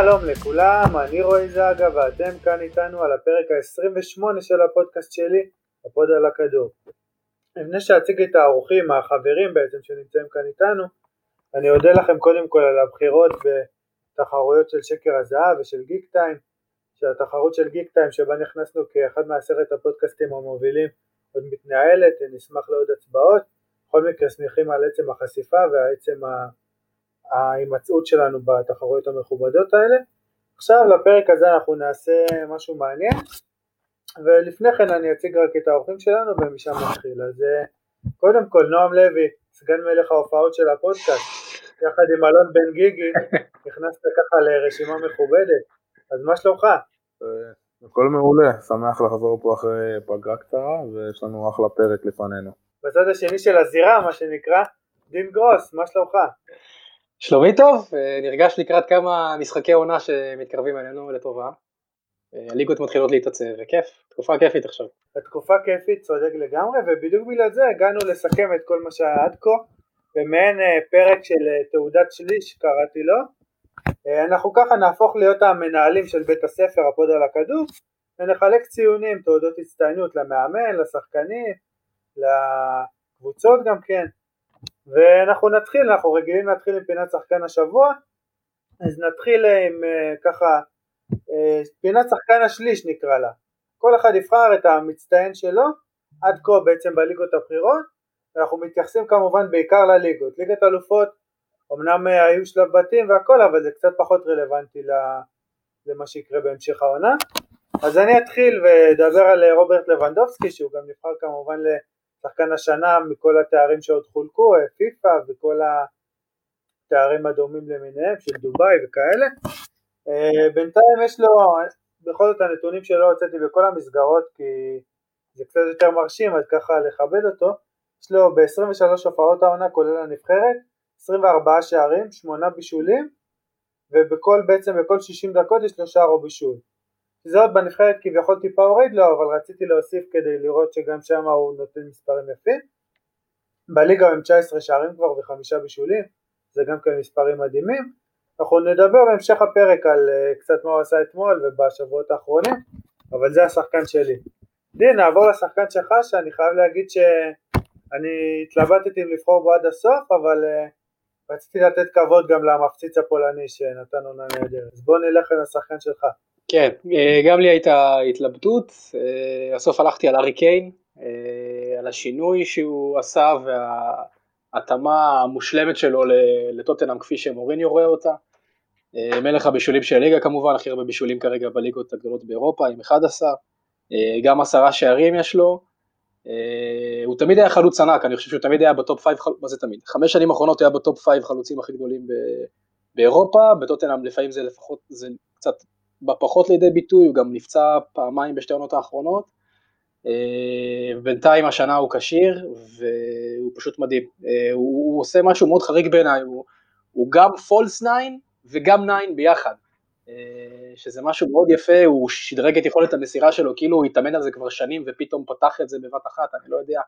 שלום לכולם, אני רועי זאגה ואתם כאן איתנו על הפרק ה-28 של הפודקאסט שלי, הפוד על הכדור. לפני שאציג את האורחים, החברים בעצם שנמצאים כאן איתנו, אני אודה לכם קודם כל על הבחירות בתחרויות של שקל הזהב ושל גיק טיים, שהתחרות של גיק טיים שבה נכנסנו כאחד מעשרת הפודקאסטים המובילים עוד מתנהלת, נשמח לעוד הצבעות, בכל מקרה שמחים על עצם החשיפה ועצם ההימצאות שלנו בתחרויות המכובדות האלה. עכשיו לפרק הזה אנחנו נעשה משהו מעניין ולפני כן אני אציג רק את האורחים שלנו ומשם נתחיל. אז אה, קודם כל נועם לוי, סגן מלך ההופעות של הפודקאסט, יחד עם אלון בן גיגי, נכנסת ככה לרשימה מכובדת, אז מה שלומך? אה, הכל מעולה, שמח לחזור פה אחרי פגרה קצרה ויש לנו אחלה פרק לפנינו. בצד השני של הזירה, מה שנקרא, דין גרוס, מה שלומך? שלומי טוב, אה, נרגש לקראת כמה משחקי עונה שמתקרבים אלינו לטובה. אה, הליגות מתחילות להתעצב, וכיף, תקופה כיפית עכשיו. התקופה כיפית, צודק לגמרי, ובדיוק בגלל זה הגענו לסכם את כל מה שהיה עד כה, במעין אה, פרק של תעודת שליש קראתי לו. אנחנו ככה נהפוך להיות המנהלים של בית הספר הפוד על הכדור, ונחלק ציונים, תעודות הצטיינות למאמן, לשחקנים, לקבוצות גם כן. ואנחנו נתחיל, אנחנו רגילים להתחיל עם פינת שחקן השבוע, אז נתחיל עם אה, ככה אה, פינת שחקן השליש נקרא לה, כל אחד יבחר את המצטיין שלו, עד כה בעצם בליגות הבחירות, ואנחנו מתייחסים כמובן בעיקר לליגות, ליגת אלופות אמנם אה, היו שלב בתים והכל אבל זה קצת פחות רלוונטי למה שיקרה בהמשך העונה, אז אני אתחיל ואדבר על רוברט לבנדובסקי שהוא גם נבחר כמובן שחקן השנה מכל התארים שעוד חולקו, אה, פיפא וכל התארים הדומים למיניהם של דובאי וכאלה. אה, בינתיים יש לו, בכל זאת הנתונים שלו הוצאתי בכל המסגרות כי זה קצת יותר מרשים אז ככה לכבד אותו. יש לו ב-23 הופעות העונה כולל הנבחרת, 24 שערים, 8 בישולים ובכל בעצם בכל 60 דקות יש לו שער או בישול. שזה עוד בנבחרת כביכול טיפה הוריד לו, אבל רציתי להוסיף כדי לראות שגם שם הוא נותן מספרים יפים. בליגה הוא עם 19 שערים כבר וחמישה בישולים, זה גם כן מספרים מדהימים. אנחנו נדבר בהמשך הפרק על uh, קצת מה הוא עשה אתמול ובשבועות האחרונים, אבל זה השחקן שלי. דין, נעבור לשחקן שלך שאני חייב להגיד שאני התלבטתי אם לבחור בו עד הסוף, אבל uh, רציתי לתת כבוד גם למפציץ הפולני שנתן עונה נהדרת. אז בוא נלך עם השחקן שלך. כן, אה, גם לי הייתה התלבטות, אה, בסוף הלכתי על ארי קיין, אה, על השינוי שהוא עשה וההתאמה המושלמת שלו לטוטנאם כפי שמוריניו רואה אותה. מלך הבישולים של הליגה כמובן, הכי הרבה בישולים כרגע בליגות הגדולות באירופה עם 11, גם עשרה שערים יש לו. הוא תמיד היה חלוץ ענק, אני חושב שהוא תמיד היה ב-top 5, מה זה תמיד? חמש שנים האחרונות הוא היה ב-top 5 חלוצים הכי גדולים באירופה, בטוטנאם לפעמים זה לפחות, זה קצת בפחות לידי ביטוי, הוא גם נפצע פעמיים בשתי עונות האחרונות. אה, בינתיים השנה הוא כשיר והוא פשוט מדהים. אה, הוא, הוא עושה משהו מאוד חריג בעיניי, הוא, הוא גם false 9 וגם 9 ביחד. אה, שזה משהו מאוד יפה, הוא שדרג את יכולת המסירה שלו, כאילו הוא התאמן על זה כבר שנים ופתאום פתח את זה בבת אחת, אני לא יודע.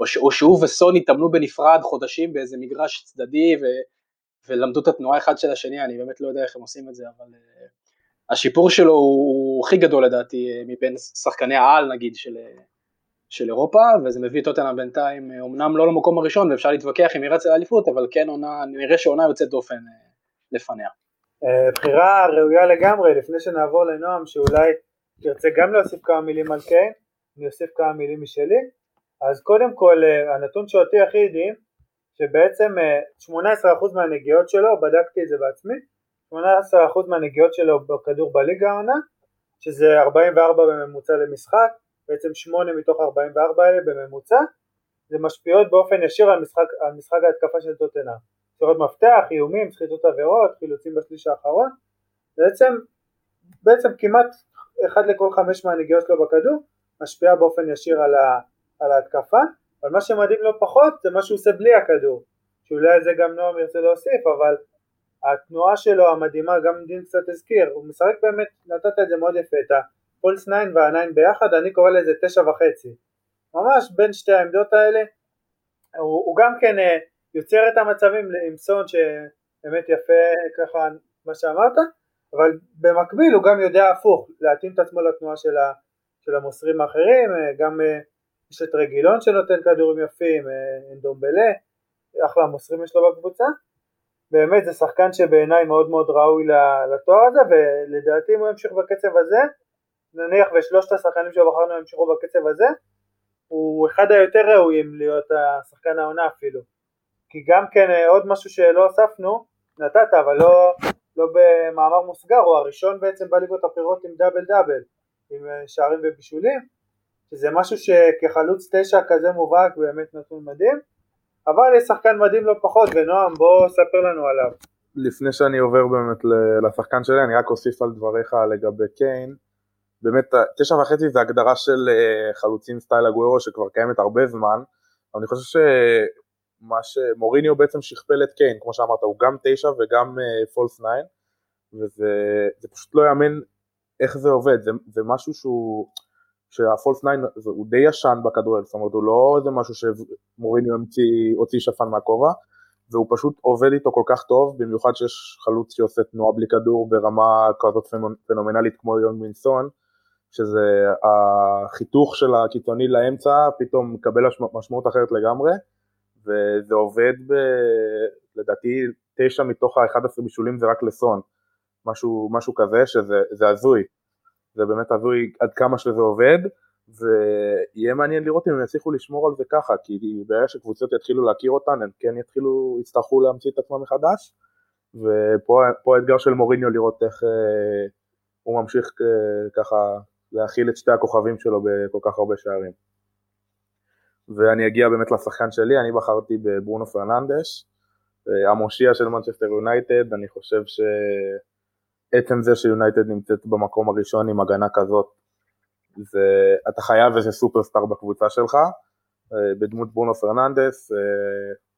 או, ש, או שהוא וסון התאמנו בנפרד חודשים באיזה מגרש צדדי ו, ולמדו את התנועה אחד של השני, אני באמת לא יודע איך הם עושים את זה, אבל השיפור שלו הוא הכי גדול לדעתי אה, מבין שחקני העל נגיד של, אה, של אירופה וזה מביא את טוטנאם בינתיים אומנם לא למקום הראשון ואפשר להתווכח אם ירצה לאליפות אבל כן עונה, נראה שעונה יוצאת דופן אה, לפניה. בחירה ראויה לגמרי לפני שנעבור לנועם שאולי תרצה גם להוסיף כמה מילים על קיין אני אוסיף כמה מילים משלי אז קודם כל הנתון שאותי הכי הדהים שבעצם 18% מהנגיעות שלו בדקתי את זה בעצמי 18% מהנגיעות שלו בכדור בליגה העונה, שזה 44 בממוצע למשחק, בעצם 8 מתוך 44 האלה בממוצע, זה משפיעות באופן ישיר על משחק, על משחק ההתקפה של טוטנה. ספירות מפתח, איומים, סחיטות עבירות, חילוצים בשליש האחרון, בעצם, בעצם כמעט אחד לכל חמש מהנגיעות שלו בכדור משפיעה באופן ישיר על, ה, על ההתקפה, אבל מה שמדהים לא פחות זה מה שהוא עושה בלי הכדור, שאולי על זה גם נועם ירצה להוסיף, אבל התנועה שלו המדהימה, גם דין קצת הזכיר, הוא משחק באמת, נתת את זה מאוד יפה, את הפולס 9 וה-9 ביחד, אני קורא לזה תשע וחצי, ממש בין שתי העמדות האלה, הוא, הוא גם כן אה, יוצר את המצבים עם סון שבאמת יפה ככה מה שאמרת, אבל במקביל הוא גם יודע הפוך, להתאים את עצמו לתנועה של, ה, של המוסרים האחרים, גם יש את רגילון שנותן כדורים יפים, אנדומבלה, אחלה מוסרים יש לו בקבוצה, באמת זה שחקן שבעיניי מאוד מאוד ראוי לתואר הזה ולדעתי אם הוא ימשיך בקצב הזה נניח ושלושת השחקנים שבחרנו ימשיכו בקצב הזה הוא אחד היותר ראויים להיות השחקן העונה אפילו. כי גם כן אה, עוד משהו שלא הוספנו נתת אבל לא, לא במאמר מוסגר הוא הראשון בעצם בליגות הבחירות עם דאבל דאבל עם אה, שערים ובישולים שזה משהו שכחלוץ תשע כזה מובהק באמת נתון מדהים אבל יש שחקן מדהים לא פחות, ונועם בוא ספר לנו עליו. לפני שאני עובר באמת לשחקן שלי, אני רק אוסיף על דבריך לגבי קיין. באמת, תשע וחצי זה הגדרה של אה, חלוצים סטייל אגוארו שכבר קיימת הרבה זמן, אבל אני חושב שמה שמוריניו בעצם שכפל את קיין, כמו שאמרת, הוא גם תשע וגם false uh, nine, וזה פשוט לא יאמן איך זה עובד, זה, זה משהו שהוא... שה-false nine הוא די ישן בכדורגל, זאת אומרת הוא לא איזה משהו שמוריניו הוציא שפן מהכובע, והוא פשוט עובד איתו כל כך טוב, במיוחד שיש חלוץ שעושה תנועה בלי כדור ברמה כזאת פנומנלית כמו יון מינסון, שזה החיתוך של הקיצוני לאמצע פתאום מקבל משמעות אחרת לגמרי, וזה עובד ב... לדעתי תשע מתוך ה-11 בישולים זה רק לסון, משהו, משהו כזה שזה הזוי. זה באמת הזוי עד כמה שזה עובד, ויהיה מעניין לראות אם הם יצליחו לשמור על זה ככה, כי ברגע שקבוצות יתחילו להכיר אותן, הם כן יתחילו, יצטרכו להמציא את עצמם מחדש, ופה האתגר של מוריניו לראות איך אה, הוא ממשיך אה, ככה להכיל את שתי הכוכבים שלו בכל כך הרבה שערים. ואני אגיע באמת לשחקן שלי, אני בחרתי בברונו פרננדש, אה, המושיע של מנצ'סטר יונייטד, אני חושב ש... עצם זה שיונייטד נמצאת במקום הראשון עם הגנה כזאת, זה, אתה חייב איזה סופרסטאר בקבוצה שלך, אה, בדמות ברונו פרננדש,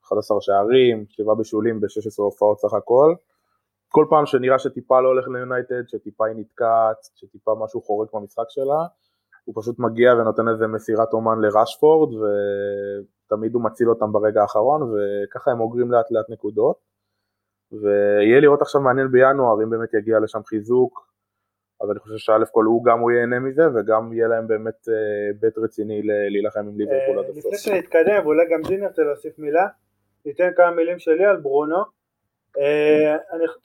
11 אה, שערים, 7 בישולים ב-16 הופעות סך הכל. כל פעם שנראה שטיפה לא הולך ליונייטד, שטיפה היא נתקעת, שטיפה משהו חורק במשחק שלה, הוא פשוט מגיע ונותן איזה מסירת אומן לרשפורד, ותמיד הוא מציל אותם ברגע האחרון, וככה הם אוגרים לאט לאט נקודות. ויהיה לראות עכשיו מעניין בינואר אם באמת יגיע לשם חיזוק, אז אני חושב שא' כל הוא גם הוא ייהנה מזה וגם יהיה להם באמת אה, בית רציני להילחם עם ליברפול עד הסוף. לפני שנתקדם ואולי גם דין ירצה להוסיף מילה, ניתן כמה מילים שלי על ברונו. אה,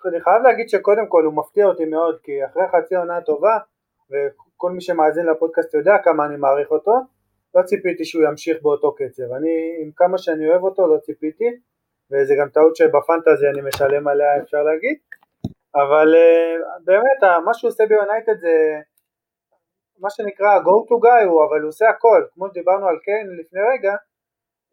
אני חייב להגיד שקודם כל הוא מפתיע אותי מאוד כי אחרי חצי עונה טובה וכל מי שמאזין לפודקאסט יודע כמה אני מעריך אותו לא ציפיתי שהוא ימשיך באותו קצב, אני עם כמה שאני אוהב אותו לא ציפיתי וזה גם טעות שבפנטזי אני משלם עליה אפשר להגיד, אבל אה, באמת מה שהוא עושה ביונייטד זה מה שנקרא go to guy הוא, אבל הוא עושה הכל, כמו שדיברנו על קיין לפני רגע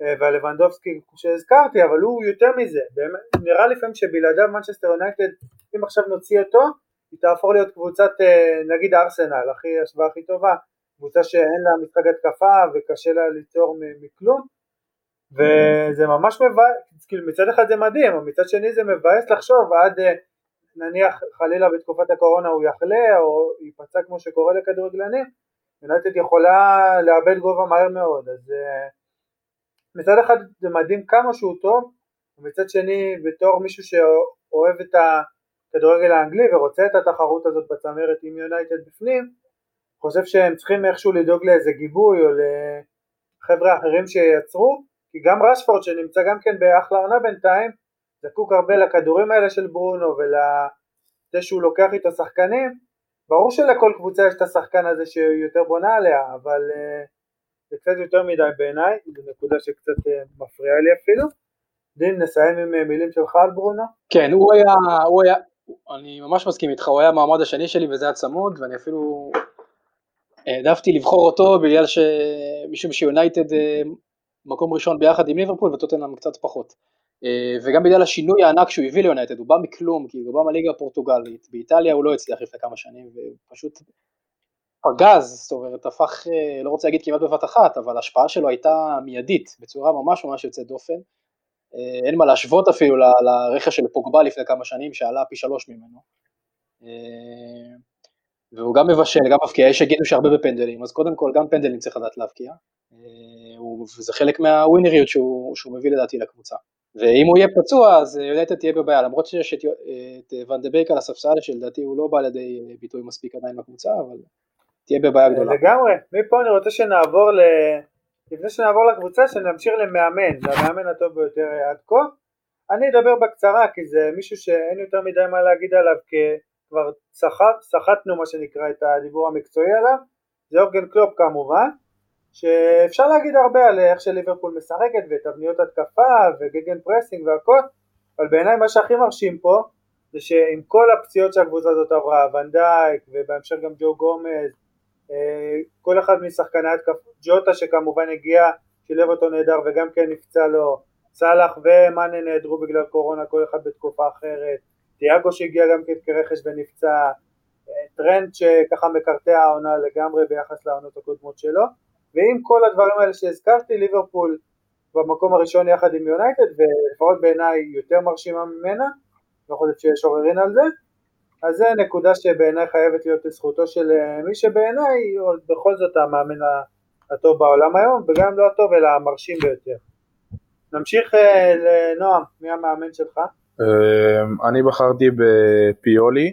אה, ועל לבנדובסקי שהזכרתי, אבל הוא יותר מזה, באמת, נראה לפעמים שבלעדיו מנצ'סטר יונייטד, אם עכשיו נוציא אותו, היא תהפוך להיות קבוצת אה, נגיד ארסנל, הכי השוואה הכי טובה, קבוצה שאין לה משחק התקפה וקשה לה ליצור מכלום, וזה ממש מבאס, כאילו מצד אחד זה מדהים, אבל מצד שני זה מבאס לחשוב עד אה, נניח חלילה בתקופת הקורונה הוא יחלה או ייפצע כמו שקורה לכדורגלנים, יונייטד יכולה לאבד גובה מהר מאוד, אז uh, מצד אחד זה מדהים כמה שהוא טוב, ומצד שני בתור מישהו שאוהב את הכדורגל האנגלי ורוצה את התחרות הזאת בצמרת עם יונייטד בפנים, חושב שהם צריכים איכשהו לדאוג לאיזה גיבוי או לחבר'ה אחרים שייצרו כי גם רשפורד שנמצא גם כן באחלה עונה בינתיים, זקוק הרבה לכדורים האלה של ברונו ולזה שהוא לוקח איתו שחקנים, ברור שלכל קבוצה יש את השחקן הזה שיותר בונה עליה, אבל uh, זה קצת יותר מדי בעיניי, זו נקודה שקצת uh, מפריעה לי אפילו. דין, נסיים עם uh, מילים שלך על ברונו? כן, הוא היה, הוא היה, אני ממש מסכים איתך, הוא היה המעמד השני שלי וזה היה צמוד, ואני אפילו העדפתי לבחור אותו בגלל שמשום שיונייטד מקום ראשון ביחד עם ליברפול וטוטנאם קצת פחות. אה, וגם בגלל השינוי הענק שהוא הביא ליונייטד, הוא בא מכלום, כי הוא בא מהליגה הפורטוגלית, באיטליה הוא לא הצליח לפני כמה שנים, ופשוט פגז, זאת אומרת, הפך, אה, לא רוצה להגיד כמעט בבת אחת, אבל ההשפעה שלו הייתה מיידית, בצורה ממש ממש יוצאת דופן. אה, אין מה להשוות אפילו לרכש של פוגבה לפני כמה שנים, שעלה פי שלוש ממנו. והוא גם מבשל, גם מבקיע, יש שיגידו שהרבה בפנדלים, אז קודם כל גם פנדלים צריך לדעת להבקיע. וזה חלק מהווינריות שהוא, שהוא מביא לדעתי לקבוצה. ואם הוא יהיה פצוע אז יונייטד תהיה בבעיה, למרות שיש את, את ואן דה בייק על הספסל שלדעתי הוא לא בא לידי ביטוי מספיק עדיין בקבוצה, אבל תהיה בבעיה גדולה. לגמרי, מפה אני רוצה שנעבור ל... לפני שנעבור לקבוצה שנמשיך למאמן, זה המאמן הטוב ביותר עד כה. אני אדבר בקצרה כי זה מישהו שאין יותר מדי מה להגיד עליו כי כבר סחטנו מה שנקרא את הדיבור המקצועי עליו, זה יורגן קלופ כמובן, שאפשר להגיד הרבה על איך שליברפול משחקת ותבניות התקפה ו-gegenpressing והכל, אבל בעיניי מה שהכי מרשים פה זה שעם כל הפציעות שהקבוצה הזאת עברה, ון דייק ובהמשך גם ג'ו גומז, אה, כל אחד משחקני התקפה, ג'וטה שכמובן הגיע, שילב אותו נהדר וגם כן נפצע לו, סאלח ומאנה נעדרו בגלל קורונה, כל אחד בתקופה אחרת, תיאגו שהגיע גם כן כרכש ונפצע, אה, טרנט שככה מקרטע העונה לגמרי ביחס לעונות הקודמות שלו, ועם כל הדברים האלה שהזכרתי, ליברפול במקום הראשון יחד עם יונייטד, ולפחות בעיניי יותר מרשימה ממנה, לא חושב שיש עוררין על זה, אז זה נקודה שבעיניי חייבת להיות לזכותו של אה, מי שבעיניי בכל זאת המאמן הטוב בעולם היום, וגם לא הטוב אלא המרשים ביותר. נמשיך אה, לנועם, מי המאמן שלך? אה, אני בחרתי בפיולי,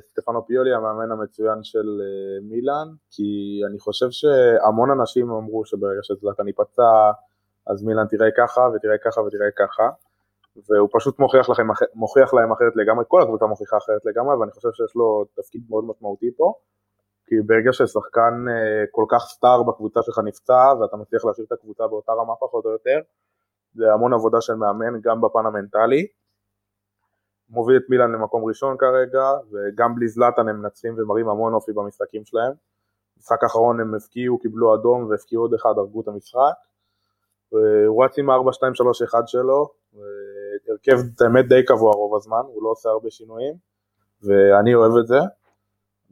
סטפנו פיולי המאמן המצוין של מילאן, כי אני חושב שהמון אנשים אמרו שברגע שזלטן ייפצע אז מילאן תראה ככה ותראה ככה ותראה ככה. והוא פשוט מוכיח, לכם, מוכיח להם אחרת לגמרי, כל הקבוצה מוכיחה אחרת לגמרי, ואני חושב שיש לו תפקיד מאוד משמעותי פה, כי ברגע ששחקן אה, כל כך סטאר בקבוצה שלך נפצע, ואתה מצליח להשאיר את הקבוצה באותה רמה פחות או יותר, זה המון עבודה של מאמן, גם בפן המנטלי. מוביל את מילאן למקום ראשון כרגע, וגם בלי זלאטן הם מנצחים ומראים המון אופי במשחקים שלהם. במשחק האחרון הם הפקיעו, קיבלו אדום והפקיעו עוד אחד, הרגו את המשחק. הוא רץ עם ה-4-2-3-1 שלו, הרכב באמת די קבוע רוב הזמן, הוא לא עושה הרבה שינויים, ואני אוהב את זה,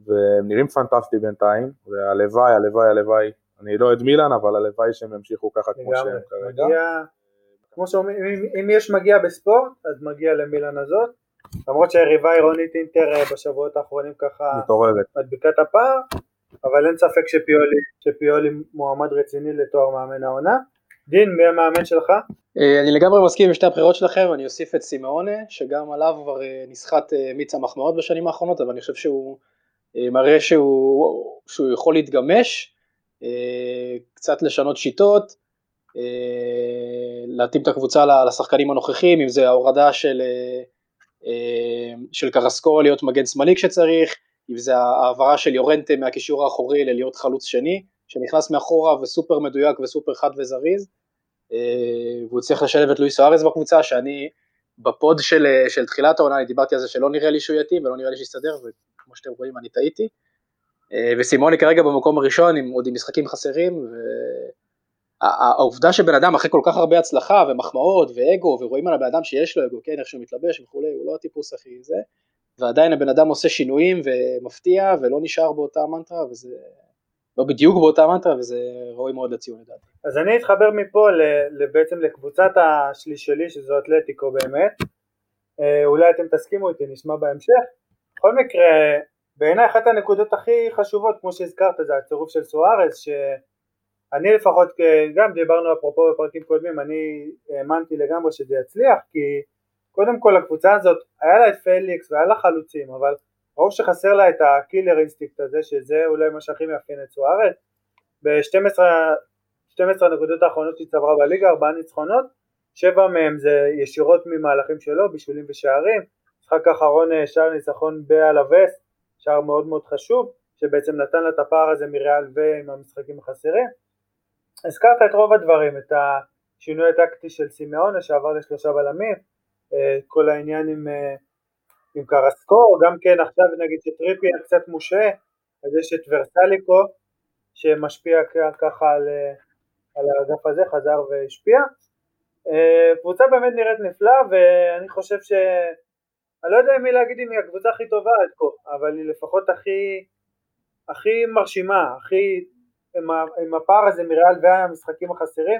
והם נראים פנטסטי בינתיים, והלוואי, הלוואי, הלוואי, אני לא אוהד מילאן, אבל הלוואי שהם ימשיכו ככה כמו שהם כרגע. כמו שאומרים, אם יש מגיע בספורט, אז מגיע למילאן הזאת, למרות שהיריבה העירונית אינטר אה, בשבועות האחרונים ככה מתעוררת, מדביקה את הפער, אבל אין ספק שפיולי, שפיולי מועמד רציני לתואר מאמן העונה. דין, מי המאמן שלך? אה, אני לגמרי מסכים עם שתי הבחירות שלכם, אני אוסיף את סימאונה, שגם עליו כבר אה, נסחט מיץ המחמאות בשנים האחרונות, אבל אני חושב שהוא מראה שהוא, שהוא יכול להתגמש, קצת לשנות שיטות, להתאים את הקבוצה לשחקנים הנוכחים, אם זה ההורדה של, של קרסקו להיות מגן שמאלי כשצריך, אם זה העברה של יורנטה מהקישור האחורי ללהיות חלוץ שני, שנכנס מאחורה וסופר מדויק וסופר חד וזריז, אה, והוא הצליח לשלב את לואיס סוארז בקבוצה, שאני בפוד של, אה, של תחילת העונה, אני דיברתי על זה שלא נראה לי שהוא יתאים ולא נראה לי שיסתדר, וכמו שאתם רואים אני טעיתי. אה, וסימוני כרגע במקום הראשון, עם, עוד עם משחקים חסרים, והעובדה שבן אדם אחרי כל כך הרבה הצלחה ומחמאות ואגו, ורואים על הבן אדם שיש לו אגו, כן, איך שהוא מתלבש וכולי, הוא לא הטיפוס הכי זה, ועדיין הבן אדם עושה שינויים ומפתיע ולא נשאר באותה מנטרה, וזה לא בדיוק באותה מנטרה וזה ראוי מאוד לציון לדעתי. אז אני אתחבר מפה בעצם לקבוצת השליש שלי שזו אתלטיקו באמת, אה, אולי אתם תסכימו איתי, נשמע בהמשך. בכל מקרה, בעיניי אחת הנקודות הכי חשובות, כמו שהזכרת, זה הצירוף של סוארז, שאני לפחות, גם דיברנו אפרופו בפרקים קודמים, אני האמנתי לגמרי שזה יצליח, כי קודם כל הקבוצה הזאת, היה לה את פליקס והיה לה חלוצים, אבל ברור שחסר לה את ה-killer instinct הזה, שזה אולי מה שהכי מאפיין את סוארז. ב-12 הנקודות האחרונות שהיא צברה בליגה, ארבעה ניצחונות, שבע מהם זה ישירות ממהלכים שלו, בישולים ושערים. משחק האחרון אה, שער ניצחון באלווס, שער מאוד מאוד חשוב, שבעצם נתן לה את הפער הזה מריאל ועם המשחקים החסרים. הזכרת את רוב הדברים, את השינוי הטקטי של סימאונה שעבר לשלושה בלמים, אה, כל העניין עם אה, עם קרסקו, גם כן עכשיו נגיד שטריפי קצת מושעה, אז יש את ורסליקו שמשפיע ככה על, על האגף הזה, חזר והשפיע. אה, קבוצה באמת נראית נפלאה ואני חושב ש... אני לא יודע מי להגיד אם היא הקבוצה הכי טובה עד כה, אבל היא לפחות הכי, הכי מרשימה, הכי עם, עם הפער הזה מריאל והמשחקים החסרים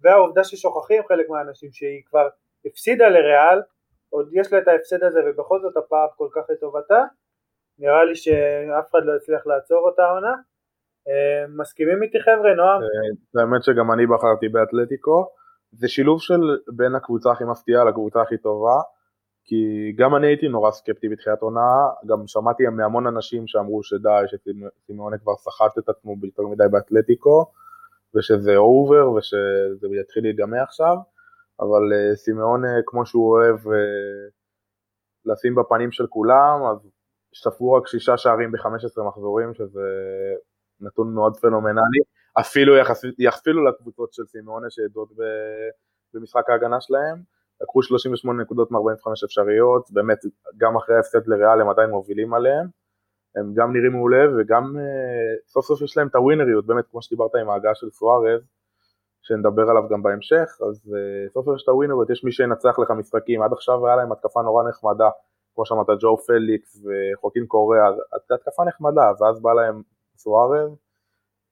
והעובדה ששוכחים חלק מהאנשים שהיא כבר הפסידה לריאל עוד יש לה את ההפסד הזה ובכל זאת הפער כל כך לטובתה, נראה לי שאף אחד לא הצליח לעצור אותה העונה. אה, מסכימים איתי חבר'ה, נועם? אה, האמת שגם אני בחרתי באתלטיקו, זה שילוב של בין הקבוצה הכי מפתיעה לקבוצה הכי טובה, כי גם אני הייתי נורא סקפטי בתחילת עונה, גם שמעתי מהמון אנשים שאמרו שדי, שסימאונה כבר סחט את עצמו ביותר מדי באתלטיקו, ושזה אובר ושזה יתחיל להיגמר עכשיו, אבל uh, סימאונה כמו שהוא אוהב uh, לשים בפנים של כולם, אז ספרו רק שישה שערים ב-15 מחזורים, שזה נתון מאוד פנומנלי, אפילו יחפילו לקבוצות של סימאונה שידעות במשחק ההגנה שלהם, לקחו 38 נקודות מ-45 אפשריות, באמת גם אחרי ההפסד לריאל הם עדיין מובילים עליהם, הם גם נראים מעולה וגם uh, סוף סוף יש להם את הווינריות, באמת כמו שדיברת עם ההגעה של סוארז, שנדבר עליו גם בהמשך, אז uh, סוף סוף יש את הווינריות, יש מי שינצח לך משחקים, עד עכשיו היה להם התקפה נורא נחמדה, כמו שאמרת ג'ו פליקס וחוקין קוריאה, התקפה נחמדה, ואז בא להם סוארז,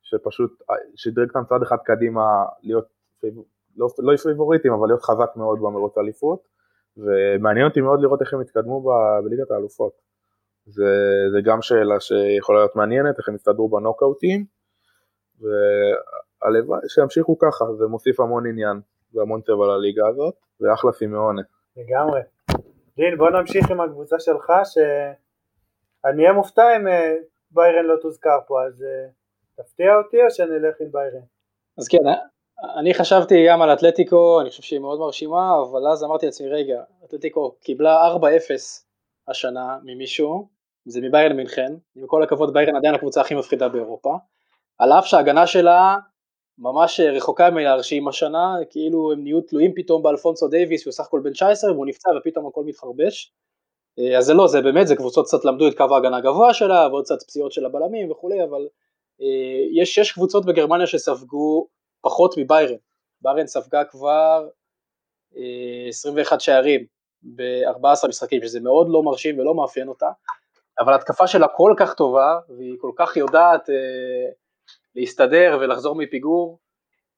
שפשוט אה, שדרג אותם צעד אחד קדימה, להיות, לא, לא פייבוריטים, אבל להיות חזק מאוד במרוץ האליפות, ומעניין אותי מאוד לראות איך הם יתקדמו בליגת האלופות. זה, זה גם שאלה שיכולה להיות מעניינת, איך הם יסתדרו בנוקאוטים, והלוואי שימשיכו ככה, זה מוסיף המון עניין והמון צבע לליגה הזאת, ואחלה סימאונה. לגמרי. דין, בוא נמשיך עם הקבוצה שלך, שאני אהיה מופתע אם אה, ביירן לא תוזכר פה, אז אה, תפתיע אותי או שנלך עם ביירן? אז כן, אני חשבתי גם על אתלטיקו, אני חושב שהיא מאוד מרשימה, אבל אז אמרתי לעצמי, רגע, אתלטיקו קיבלה 4-0 השנה ממישהו, זה מביירן מינכן, עם כל הכבוד ביירן עדיין הקבוצה הכי מפחידה באירופה, על אף שההגנה שלה ממש רחוקה מלהרשים השנה, כאילו הם נהיו תלויים פתאום באלפונסו דייוויס, שהוא סך הכל בן 19 והוא נפצע ופתאום הכל מתחרבש. אז זה לא, זה באמת, זה קבוצות קצת למדו את קו ההגנה הגבוה שלה, ועוד קצת פציעות של הבלמים וכולי, אבל אה, יש שש קבוצות בגרמניה שספגו פחות מביירן. ביירן ספגה כבר 21 אה, שערים ב-14 משחקים, שזה מאוד לא מרשים ולא מאפיין אותה, אבל התקפה שלה כל כך טובה, והיא כל כך יודעת אה, להסתדר ולחזור מפיגור,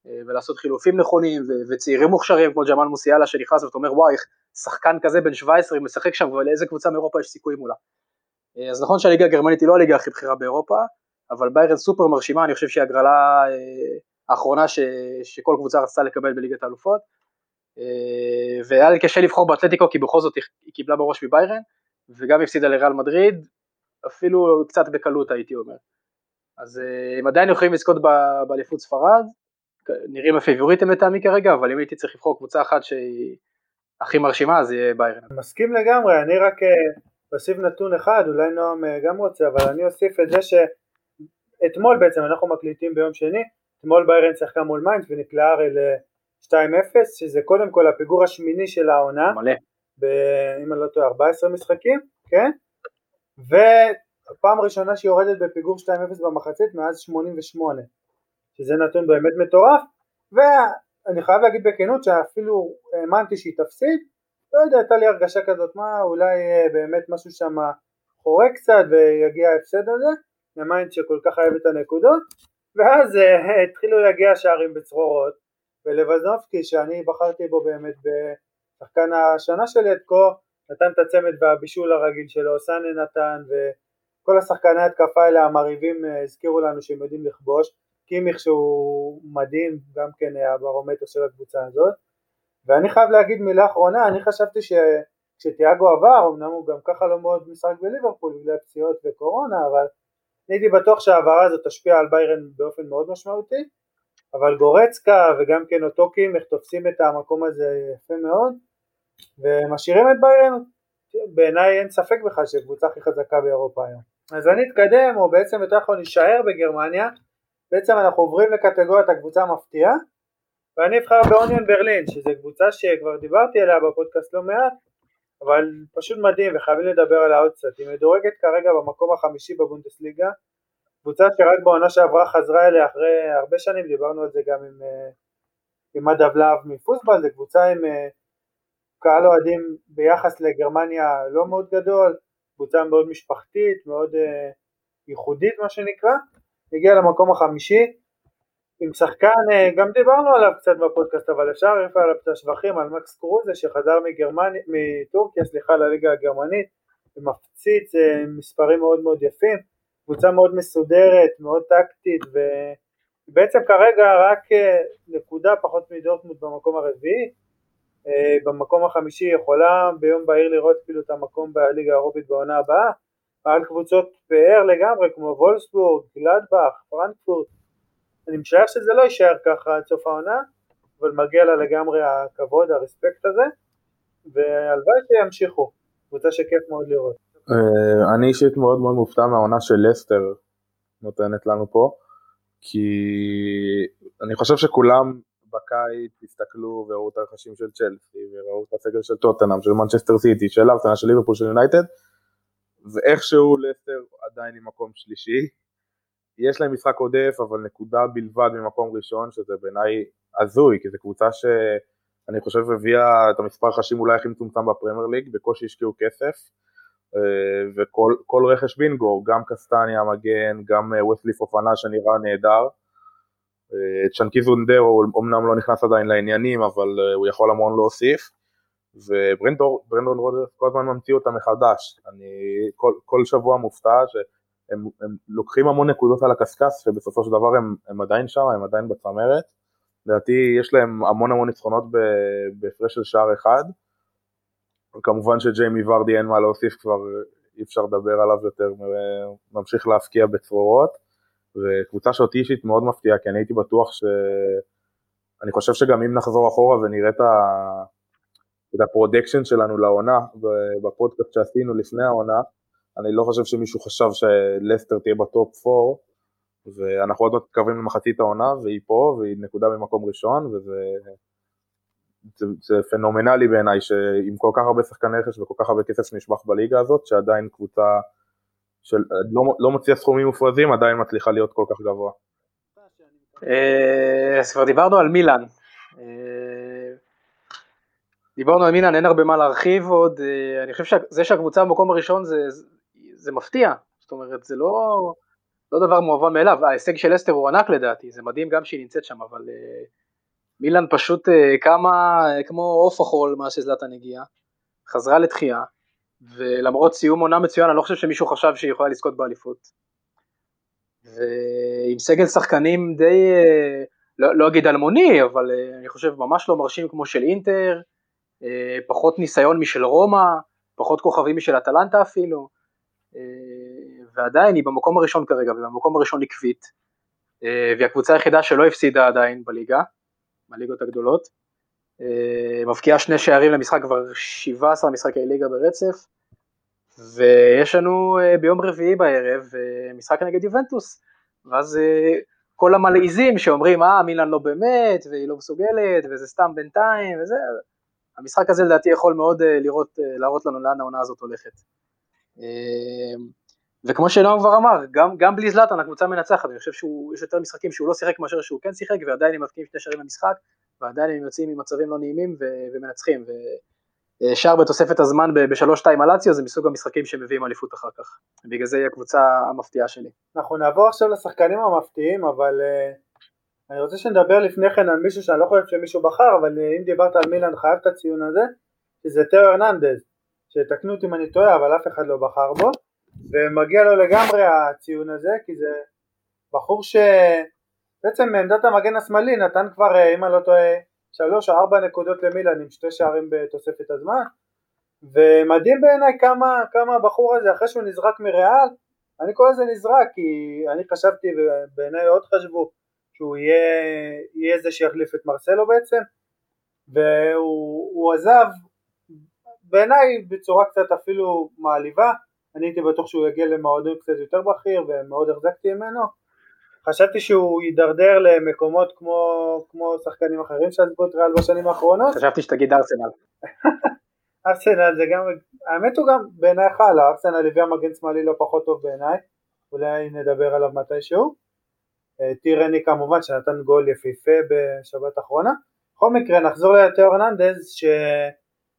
אה, ולעשות חילופים נכונים, וצעירים מוכשרים כמו ג'מאל מוסיאלה שנכנס ואתה אומר וואי, שחקן כזה בן 17 משחק שם, ולאיזה קבוצה מאירופה יש סיכוי מולה. אה, אז נכון שהליגה הגרמנית היא לא הליגה הכי בכירה באירופה, אבל ביירן סופר מרשימה, אני חושב שהיא הגרלה אה, האחרונה ש- שכל קבוצה רצתה לקבל בליגת האלופות, והיה לי קשה לבחור באתלטיקו כי בכל זאת היא קיבלה בראש מביירן, וגם הפסידה לריאל מדריד, אפילו קצת בקלות הייתי אומר. אז הם עדיין יכולים לזכות באליפות ספרד, נראים הפייבוריטים לטעמי כרגע, אבל אם הייתי צריך לבחור קבוצה אחת שהיא הכי מרשימה, אז יהיה ביירן. מסכים לגמרי, אני רק אוסיף נתון אחד, אולי נועם גם רוצה, אבל אני אוסיף את זה שאתמול בעצם, אנחנו מקליטים ביום שני, אתמול ביירן שיחקה מול מיינץ ונקלעה הרי ל-2-0, שזה קודם כל הפיגור השמיני של העונה. מלא. ב, אם אני לא טועה, 14 משחקים, כן? ופעם ראשונה שהיא יורדת בפיגור 2-0 במחצית מאז 88. שזה נתון באמת מטורף, ואני חייב להגיד בכנות שאפילו האמנתי שהיא תפסיד, לא יודע, הייתה לי הרגשה כזאת, מה, אולי באמת משהו שם חורק קצת ויגיע ההפסד הזה, האמנתי שכל כך אוהב את הנקודות, ואז uh, התחילו להגיע שערים בצרורות, ולבזנובסקי שאני בחרתי בו באמת בשחקן השנה שלי עד כה, נתן את הצמד והבישול הרגיל שלו, סאנה נתן וכל השחקני התקפה האלה המרהיבים הזכירו לנו שהם יודעים לכבוש, קימיך שהוא מדהים, גם כן הברומטר של הקבוצה הזאת. ואני חייב להגיד מילה אחרונה, אני חשבתי שכשתיאגו עבר, אמנם הוא גם ככה לא מאוד משחק בליברפול בגלל פציעות וקורונה, אבל הייתי בטוח שההעברה הזאת תשפיע על ביירן באופן מאוד משמעותי, אבל גורצקה וגם כן אותו קימיך תופסים את המקום הזה יפה מאוד, ומשאירים את ביירן, בעיניי אין ספק בכלל שקבוצה הכי חזקה באירופה היום. אז אני אתקדם, או בעצם יותר נכון להישאר בגרמניה, בעצם אנחנו עוברים לקטגוריית הקבוצה המפתיעה ואני אבחר באוניון ברלין שזו קבוצה שכבר דיברתי עליה בפודקאסט לא מעט אבל פשוט מדהים וחייבים לדבר עליה עוד קצת היא מדורגת כרגע במקום החמישי בבונדסליגה. קבוצה שרק בעונה שעברה חזרה אליה אחרי הרבה שנים דיברנו על זה גם עם, אה, עם מדב להב מפוסבל. זו קבוצה עם אה, קהל אוהדים ביחס לגרמניה לא מאוד גדול קבוצה מאוד משפחתית מאוד uh, ייחודית מה שנקרא. הגיע למקום החמישי עם שחקן, אה, גם דיברנו עליו קצת בפודקאסט, אבל אפשר להעריף עליו את השבחים על מקס קרוזה שחזר מגרמני, מטורקיה, סליחה, לליגה הגרמנית, ומפציץ אה, מספרים מאוד מאוד יפים, קבוצה מאוד מסודרת, מאוד טקטית בעצם כרגע רק נקודה פחות מדורטמונד במקום הרביעי, במקום החמישי יכולה ביום בהיר לראות כאילו את המקום בליגה האירופית בעונה הבאה, על קבוצות פאר לגמרי כמו וולסבורג, גלדבך, פרנקפורט, אני משער שזה לא יישאר ככה עד סוף העונה, אבל מגיע לה לגמרי הכבוד, הרספקט הזה, והלוואי שימשיכו, קבוצה שכיף מאוד לראות. אה, אני אישית מאוד מאוד מופתע מהעונה של לסטר נותנת לנו פה, כי אני חושב שכולם בקיץ הסתכלו וראו את הרכשים של צ'לסי, וראו את הסגל של טוטנאם, של מנצ'סטר סיטי, של ארסנל, של ליברפול, של יונייטד, ואיכשהו לסטר עדיין עם מקום שלישי. יש להם משחק עודף, אבל נקודה בלבד ממקום ראשון, שזה בעיניי הזוי, כי זו קבוצה שאני חושב הביאה את המספר רכשים אולי הכי מצומצם בפרמייר ליג, בקושי השקיעו כסף, אה, וכל רכש בינגו, גם קסטניה המגן, גם וסלי פופאנה שנראה נהדר. אה, צ'אנקיזו נדרו אמנם לא נכנס עדיין לעניינים, אבל אה, הוא יכול המון להוסיף. וברנדון רודרס כל הזמן ממציא אותה מחדש. אני כל, כל שבוע מופתע שהם הם לוקחים המון נקודות על הקשקש, שבסופו של דבר הם, הם עדיין שם, הם עדיין בצמרת. לדעתי יש להם המון המון ניצחונות בהפרש של שער אחד. כמובן שג'יימי ורדי אין מה להוסיף כבר, אי אפשר לדבר עליו יותר, ממשיך להבקיע בצרורות. וקבוצה שאותי אישית מאוד מפתיעה, כי אני הייתי בטוח ש... אני חושב שגם אם נחזור אחורה ונראה את, ה... את ה-prediction שלנו לעונה בפודקאסט שעשינו לפני העונה, אני לא חושב שמישהו חשב שלסטר תהיה ב-top 4, ואנחנו עוד מעט מתקרבים למחצית העונה, והיא פה, והיא נקודה ממקום ראשון, וזה זה, זה פנומנלי בעיניי, שעם כל כך הרבה שחקני רכש וכל כך הרבה כסף שנשפך בליגה הזאת, שעדיין קבוצה של לא, לא מוציאה סכומים מופרזים, עדיין מצליחה להיות כל כך גבוה. אה, אז כבר דיברנו על מילאן. אה, דיברנו על מילאן, אין הרבה מה להרחיב עוד, אה, אני חושב שזה שהקבוצה במקום הראשון זה, זה מפתיע, זאת אומרת זה לא, לא דבר מובן מאליו, ההישג של אסטר הוא ענק לדעתי, זה מדהים גם שהיא נמצאת שם, אבל מילאן פשוט קמה כמו עוף החול מאז שזלטן הגיע, חזרה לתחייה, ולמרות סיום עונה מצוין, אני לא חושב שמישהו חשב שהיא יכולה לזכות באליפות. ועם סגל שחקנים די, לא, לא אגיד אלמוני, אבל אה, אני חושב ממש לא מרשים כמו של אינטר, אה, פחות ניסיון משל רומא, פחות כוכבים משל אטלנטה אפילו, אה, ועדיין היא במקום הראשון כרגע, ובמקום הראשון עקבית, והיא הקבוצה היחידה שלא הפסידה עדיין בליגה, בליגות הגדולות. אה, מבקיעה שני שערים למשחק כבר 17 משחקי ליגה ברצף. ויש לנו אה, ביום רביעי בערב אה, משחק נגד יובנטוס. ואז כל המלעיזים שאומרים אה מילאן לא באמת והיא לא מסוגלת וזה סתם בינתיים וזה המשחק הזה לדעתי יכול מאוד לראות, להראות לנו לאן העונה הזאת הולכת וכמו שנועם כבר אמר, גם, גם בלי זלאטן הקבוצה מנצחת, אני חושב שיש יותר משחקים שהוא לא שיחק מאשר שהוא כן שיחק ועדיין הם מבקיעים שני שערים למשחק ועדיין הם יוצאים ממצבים לא נעימים ו- ומנצחים, ושאר בתוספת הזמן בשלוש-שתיים על אציו זה מסוג המשחקים שמביאים אליפות אחר כך, בגלל זה היא הקבוצה המפתיעה שלי. אנחנו נעבור עכשיו לשחקנים המפתיעים, אבל uh, אני רוצה שנדבר לפני כן על מישהו שאני לא חושב שמישהו בחר, אבל uh, אם דיברת על מילאן חייב את הציון הזה, שזה טר הרננדז, שתקנו אותי אם אני טועה, אבל אף אחד לא בחר בו, ומגיע לו לגמרי הציון הזה, כי זה בחור ש... בעצם מעמדת המגן השמאלי נתן כבר, אה, אם אני לא טועה, שלוש או ארבע נקודות למילן עם שתי שערים בתוספת הזמן. ומדהים בעיניי כמה, כמה הבחור הזה אחרי שהוא נזרק מריאל אני קורא לזה נזרק כי אני חשבתי ובעיניי עוד חשבו שהוא יהיה, יהיה זה שיחליף את מרסלו בעצם. והוא עזב בעיניי בצורה קצת אפילו מעליבה אני הייתי בטוח שהוא יגיע למועדון קצת יותר בכיר ומאוד החזקתי ממנו חשבתי שהוא יידרדר למקומות כמו, כמו שחקנים אחרים שעזבו את ריאל בשנים האחרונות. חשבתי שתגיד ארסנל. ארסנל זה גם, האמת הוא גם בעיניי חלה, ארסנל הביאה מגן שמאלי לא פחות טוב בעיניי, אולי נדבר עליו מתישהו. אה, טירני כמובן שנתן גול יפיפה בשבת האחרונה. בכל מקרה נחזור לתיאור הרננדז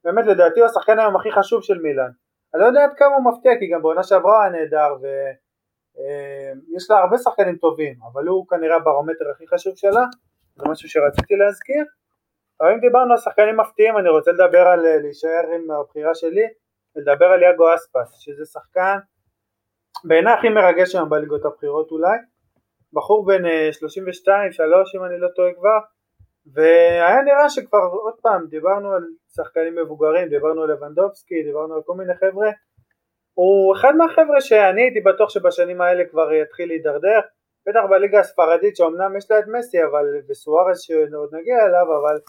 שבאמת לדעתי הוא השחקן היום הכי חשוב של מילאן. אני לא יודע עד כמה הוא מפתיע כי גם בעונה שעברה היה נהדר ו... אה, לה הרבה שחקנים טובים, אבל הוא כנראה הברומטר הכי חשוב שלה, זה משהו שרציתי להזכיר. אבל אם דיברנו על שחקנים מפתיעים, אני רוצה לדבר על, אה, להישאר עם הבחירה שלי, ולדבר על יאגו אספס, שזה שחקן בעיניי הכי מרגש היום בליגות הבחירות אולי. בחור בן 32, 3 אם אני לא טועה כבר, והיה נראה שכבר עוד פעם דיברנו על שחקנים מבוגרים, דיברנו על לבנדובסקי, דיברנו על כל מיני חבר'ה, הוא אחד מהחבר'ה שאני הייתי בטוח שבשנים האלה כבר יתחיל להידרדר, בטח בליגה הספרדית שאומנם יש לה את מסי אבל וסוארס שעוד נגיע אליו אבל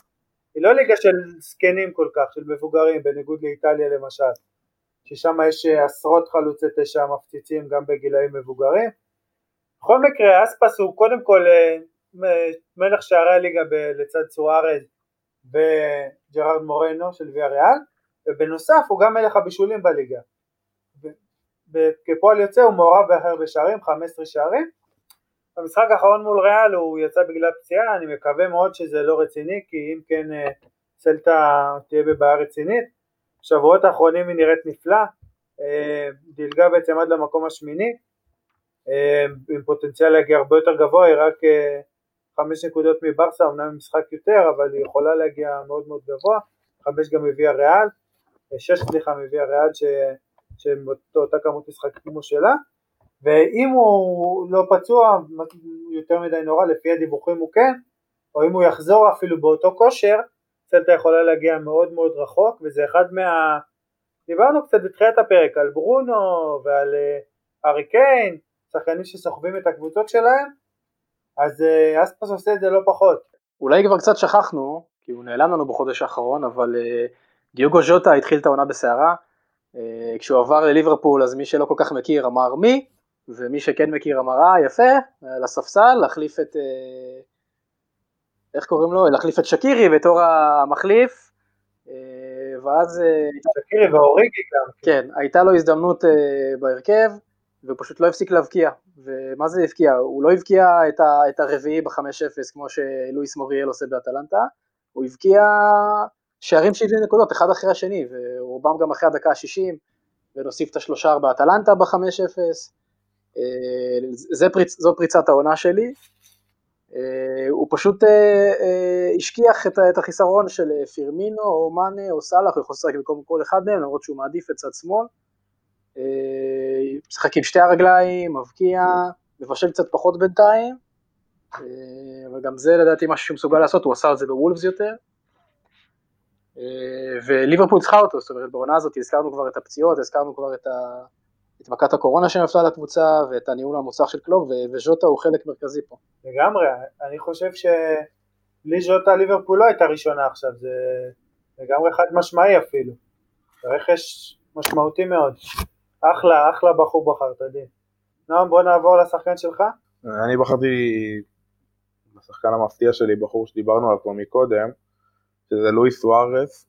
היא לא ליגה של זקנים כל כך, של מבוגרים, בניגוד לאיטליה למשל, ששם יש עשרות חלוצי תשע מפציצים גם בגילאים מבוגרים. בכל מקרה אספס הוא קודם כל אה, מלך שערי הליגה לצד סוארז וג'רארד מורנו של ויה ריאל, ובנוסף הוא גם מלך הבישולים בליגה. כפועל יוצא הוא מעורב בהכי הרבה שערים, 15 שערים. במשחק האחרון מול ריאל הוא יצא בגלל פציעה, אני מקווה מאוד שזה לא רציני, כי אם כן אה, סלטה תהיה בבעיה רצינית. בשבועות האחרונים היא נראית נפלא, אה, דילגה בעצם עד למקום השמיני, אה, עם פוטנציאל להגיע הרבה יותר גבוה, היא רק חמש נקודות מברסה, אמנם משחק יותר, אבל היא יכולה להגיע מאוד מאוד גבוה, חמש גם הביאה ריאל, שש סליחה מביאה ריאל ש... שאותה כמות משחקים כמו שלה, ואם הוא לא פצוע יותר מדי נורא, לפי הדיווחים הוא כן, או אם הוא יחזור אפילו באותו כושר, סלטה יכולה להגיע מאוד מאוד רחוק, וזה אחד מה... דיברנו קצת בתחילת הפרק על ברונו ועל ארי uh, קיין, שחקנים שסוחבים את הקבוצות שלהם, אז uh, אספס עושה את זה לא פחות. אולי כבר קצת שכחנו, כי הוא נעלם לנו בחודש האחרון, אבל uh, דיוגו ז'וטה התחיל את העונה בסערה, אה, כשהוא עבר לליברפול אז מי שלא כל כך מכיר אמר מי, ומי שכן מכיר אמר אה יפה, לספסל, להחליף את, אה, איך קוראים לו? להחליף את שקירי בתור המחליף, אה, ואז... שקירי ואוריגי גם. כן, הייתה לו הזדמנות בהרכב, והוא פשוט לא הפסיק להבקיע. ומה זה הבקיע? הוא לא הבקיע את, ה, את הרביעי ב-5-0 כמו שלואיס מוריאל עושה באטלנטה, הוא הבקיע שערים שהביאו נקודות אחד אחרי השני, ורובם גם אחרי הדקה ה-60, ונוסיף את השלושה ארבע אטלנטה ב-5-0, אה, פריצ, זו פריצת העונה שלי. אה, הוא פשוט אה, השכיח את החיסרון של פירמינו או מאנה או סאלח, הוא יכול לשחק במקום כל אחד מהם, למרות שהוא מעדיף את צד שמאל. משחק עם שתי הרגליים, מבקיע, מבשל קצת פחות בינתיים, אבל גם זה לדעתי משהו שהוא מסוגל לעשות, הוא עשה את זה בוולפס יותר. אה, וליברפול צריכה אותו, זאת אומרת בעונה הזאת הזכרנו כבר את הפציעות, הזכרנו כבר את, ה... את מכת הקורונה שנפלה לקבוצה ואת הניהול המוצלח של קלוב וז'וטה הוא חלק מרכזי פה. לגמרי, אני חושב שבלי ז'וטה ליברפול לא הייתה ראשונה עכשיו, זה לגמרי חד משמעי אפילו, רכש משמעותי מאוד, אחלה, אחלה בחור בחרת דין. נועם בוא נעבור לשחקן שלך. אני בחרתי לשחקן המפתיע שלי, בחור שדיברנו עליו כבר מקודם, שזה לואיס סוארס,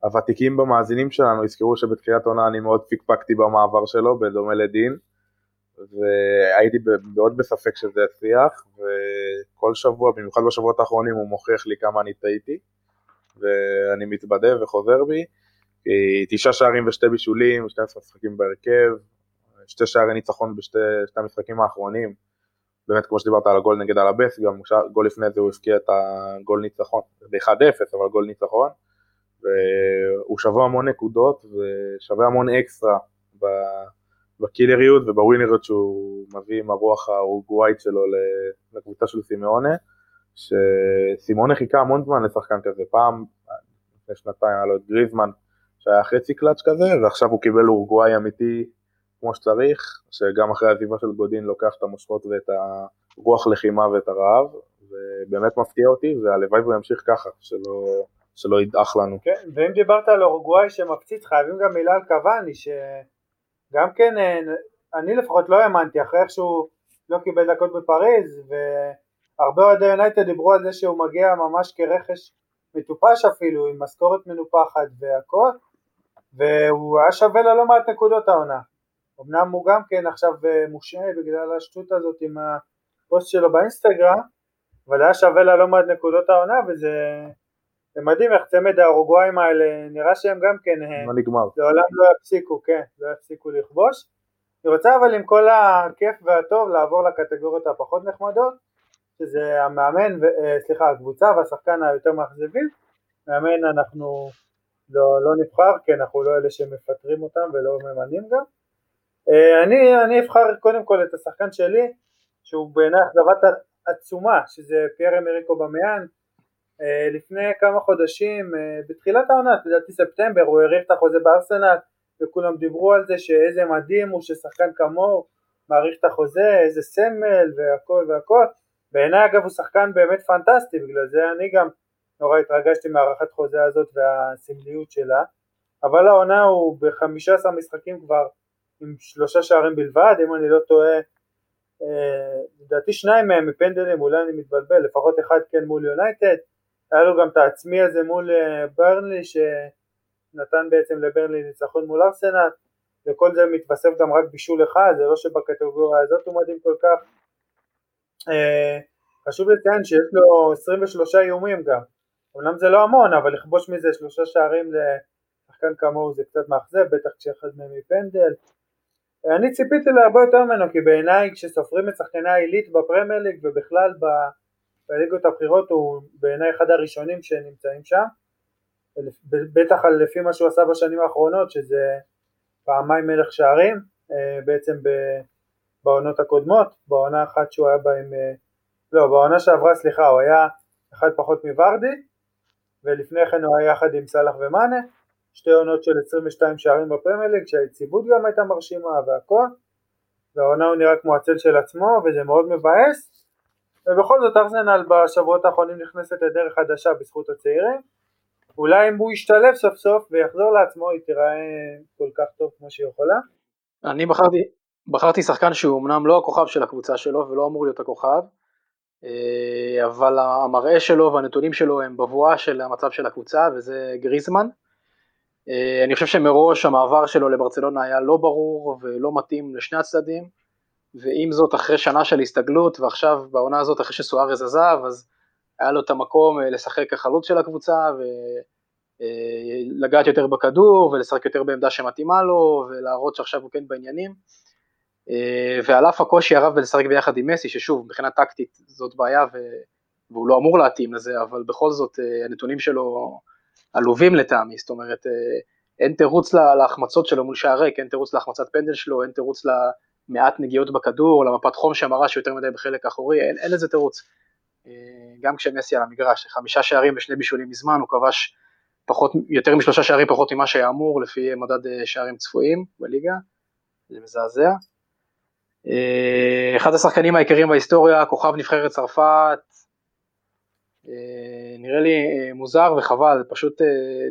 שהוותיקים במאזינים שלנו יזכרו שבתחילת עונה אני מאוד פיקפקתי במעבר שלו, בדומה לדין, והייתי מאוד בספק שזה יצליח, וכל שבוע, במיוחד בשבועות האחרונים, הוא מוכיח לי כמה אני טעיתי, ואני מתבדה וחוזר בי. תשעה שערים ושתי בישולים, 12 משחקים בהרכב, שתי שערי ניצחון בשתי המשחקים האחרונים. באמת כמו שדיברת על הגול נגד אלאבס, גם גול לפני זה הוא הפקיע את הגול ניצחון, ב-1-0 אבל גול ניצחון, והוא שווה המון נקודות ושווה המון אקסטרה בקילריות ובווינריות שהוא מביא עם הרוח האורוגוואית שלו לקבוצה של סימאונה, שסימאונה חיכה המון זמן לשחקן כזה, פעם לפני שנתיים היה לו את גריזמן שהיה חצי קלאץ' כזה, ועכשיו הוא קיבל אורוגוואי אמיתי כמו שצריך, שגם אחרי העזיבה של גודין לוקח את המושכות ואת הרוח לחימה ואת הרעב, ובאמת מפתיע אותי, והלוואי והוא ימשיך ככה, שלא, שלא ידעך לנו. כן, ואם דיברת על אורוגוואי שמפציץ, חייבים גם מילה על קוואני, שגם כן, אה, אני לפחות לא האמנתי, אחרי איך שהוא לא קיבל דקות בפריז, והרבה אוהדי יונייטד דיברו על זה שהוא מגיע ממש כרכש מטופש אפילו, עם משכורת מנופחת והכל, והוא היה שווה ללא מעט נקודות העונה. אמנם הוא גם כן עכשיו אה, מושעה בגלל השטות הזאת עם הפוסט שלו באינסטגרם, אבל היה שווה לה לא מעט נקודות העונה וזה זה מדהים איך צמד האורוגוואים האלה, נראה שהם גם כן לא נגמר. לעולם לא יפסיקו, כן, לא יפסיקו לכבוש. אני רוצה אבל עם כל הכיף והטוב לעבור לקטגוריות הפחות נחמדות, שזה המאמן, אה, סליחה, הקבוצה והשחקן היותר מאכזבים. מאמן אנחנו לא, לא נבחר, כי אנחנו לא אלה שמפטרים אותם ולא ממנים גם. אה, אני, אני אבחר קודם כל את השחקן שלי, שהוא בעיניי אכזבת עצומה, שזה פייר אמריקו במיאן, אה, לפני כמה חודשים, אה, בתחילת העונה, לדעתי ספטמבר, הוא האריך את החוזה בארסנל וכולם דיברו על זה שאיזה מדהים הוא ששחקן כמוהו מעריך את החוזה, איזה סמל והכל והכל בעיניי אגב הוא שחקן באמת פנטסטי, בגלל זה אני גם נורא התרגשתי מהערכת חוזה הזאת והסמליות שלה. אבל העונה הוא ב-15 משחקים כבר עם שלושה שערים בלבד, אם אני לא טועה אה, לדעתי שניים מהם מפנדלים, אולי אני מתבלבל, לפחות אחד כן מול יונייטד, היה לו גם את העצמי הזה מול אה, ברנלי שנתן בעצם לברנלי ניצחון מול ארסנל, וכל זה מתווסף גם רק בישול אחד, זה לא שבקטגוריה הזאת הוא מדהים כל כך. אה, חשוב לציין שיש לו 23 איומים גם, אמנם זה לא המון, אבל לכבוש מזה שלושה שערים לשחקן כמוהו זה קצת מאכזב, בטח כשאחד מהם מפנדל. אני ציפיתי להרבה יותר ממנו, כי בעיניי כשסופרים את שחקני העילית בפרמייר ליג ובכלל ב... בליגות הבכירות הוא בעיניי אחד הראשונים שנמצאים שם, בטח לפי מה שהוא עשה בשנים האחרונות, שזה פעמיים מלך שערים, אה, בעצם בעונות הקודמות, בעונה אחת שהוא היה בה עם, אה, לא, בעונה שעברה, סליחה, הוא היה אחד פחות מוורדי, ולפני כן הוא היה יחד עם סאלח ומאנה, שתי עונות של 22 שערים בפרמייר ליג, שהיציבות גם הייתה מרשימה והכל, והעונה הוא נראה כמו הצל של עצמו, וזה מאוד מבאס, ובכל זאת ארסנל בשבועות האחרונים נכנסת לדרך חדשה בזכות הצעירים אולי אם הוא ישתלב סוף סוף ויחזור לעצמו היא תיראה כל כך טוב כמו שהיא יכולה. אני בחרתי, בחרתי שחקן שהוא אמנם לא הכוכב של הקבוצה שלו ולא אמור להיות הכוכב אבל המראה שלו והנתונים שלו הם בבואה של המצב של הקבוצה וזה גריזמן. אה, אני חושב שמראש המעבר שלו לברצלונה היה לא ברור ולא מתאים לשני הצדדים ועם זאת אחרי שנה של הסתגלות ועכשיו בעונה הזאת אחרי שסוארז עזב אז היה לו את המקום אה, לשחק כחלוץ של הקבוצה ולגעת אה, יותר בכדור ולשחק יותר בעמדה שמתאימה לו ולהראות שעכשיו הוא כן בעניינים אה, ועל אף הקושי הרב בלשחק ביחד עם מסי ששוב מבחינה טקטית זאת בעיה ו... והוא לא אמור להתאים לזה אבל בכל זאת הנתונים שלו עלובים לטעמי זאת אומרת אין תירוץ להחמצות שלו מול שער ריק, אין תירוץ להחמצת פנדל שלו, אין תירוץ מעט נגיעות בכדור, למפת חום שמראה שיותר מדי בחלק האחורי, אין, אין לזה תירוץ. אה, גם כשמסי על המגרש, חמישה שערים ושני בישולים מזמן, הוא כבש פחות, יותר משלושה שערים פחות ממה שהיה אמור לפי מדד אה, שערים צפויים בליגה, זה מזעזע. אה, אחד השחקנים העיקריים בהיסטוריה, כוכב נבחרת צרפת, נראה לי מוזר וחבל, פשוט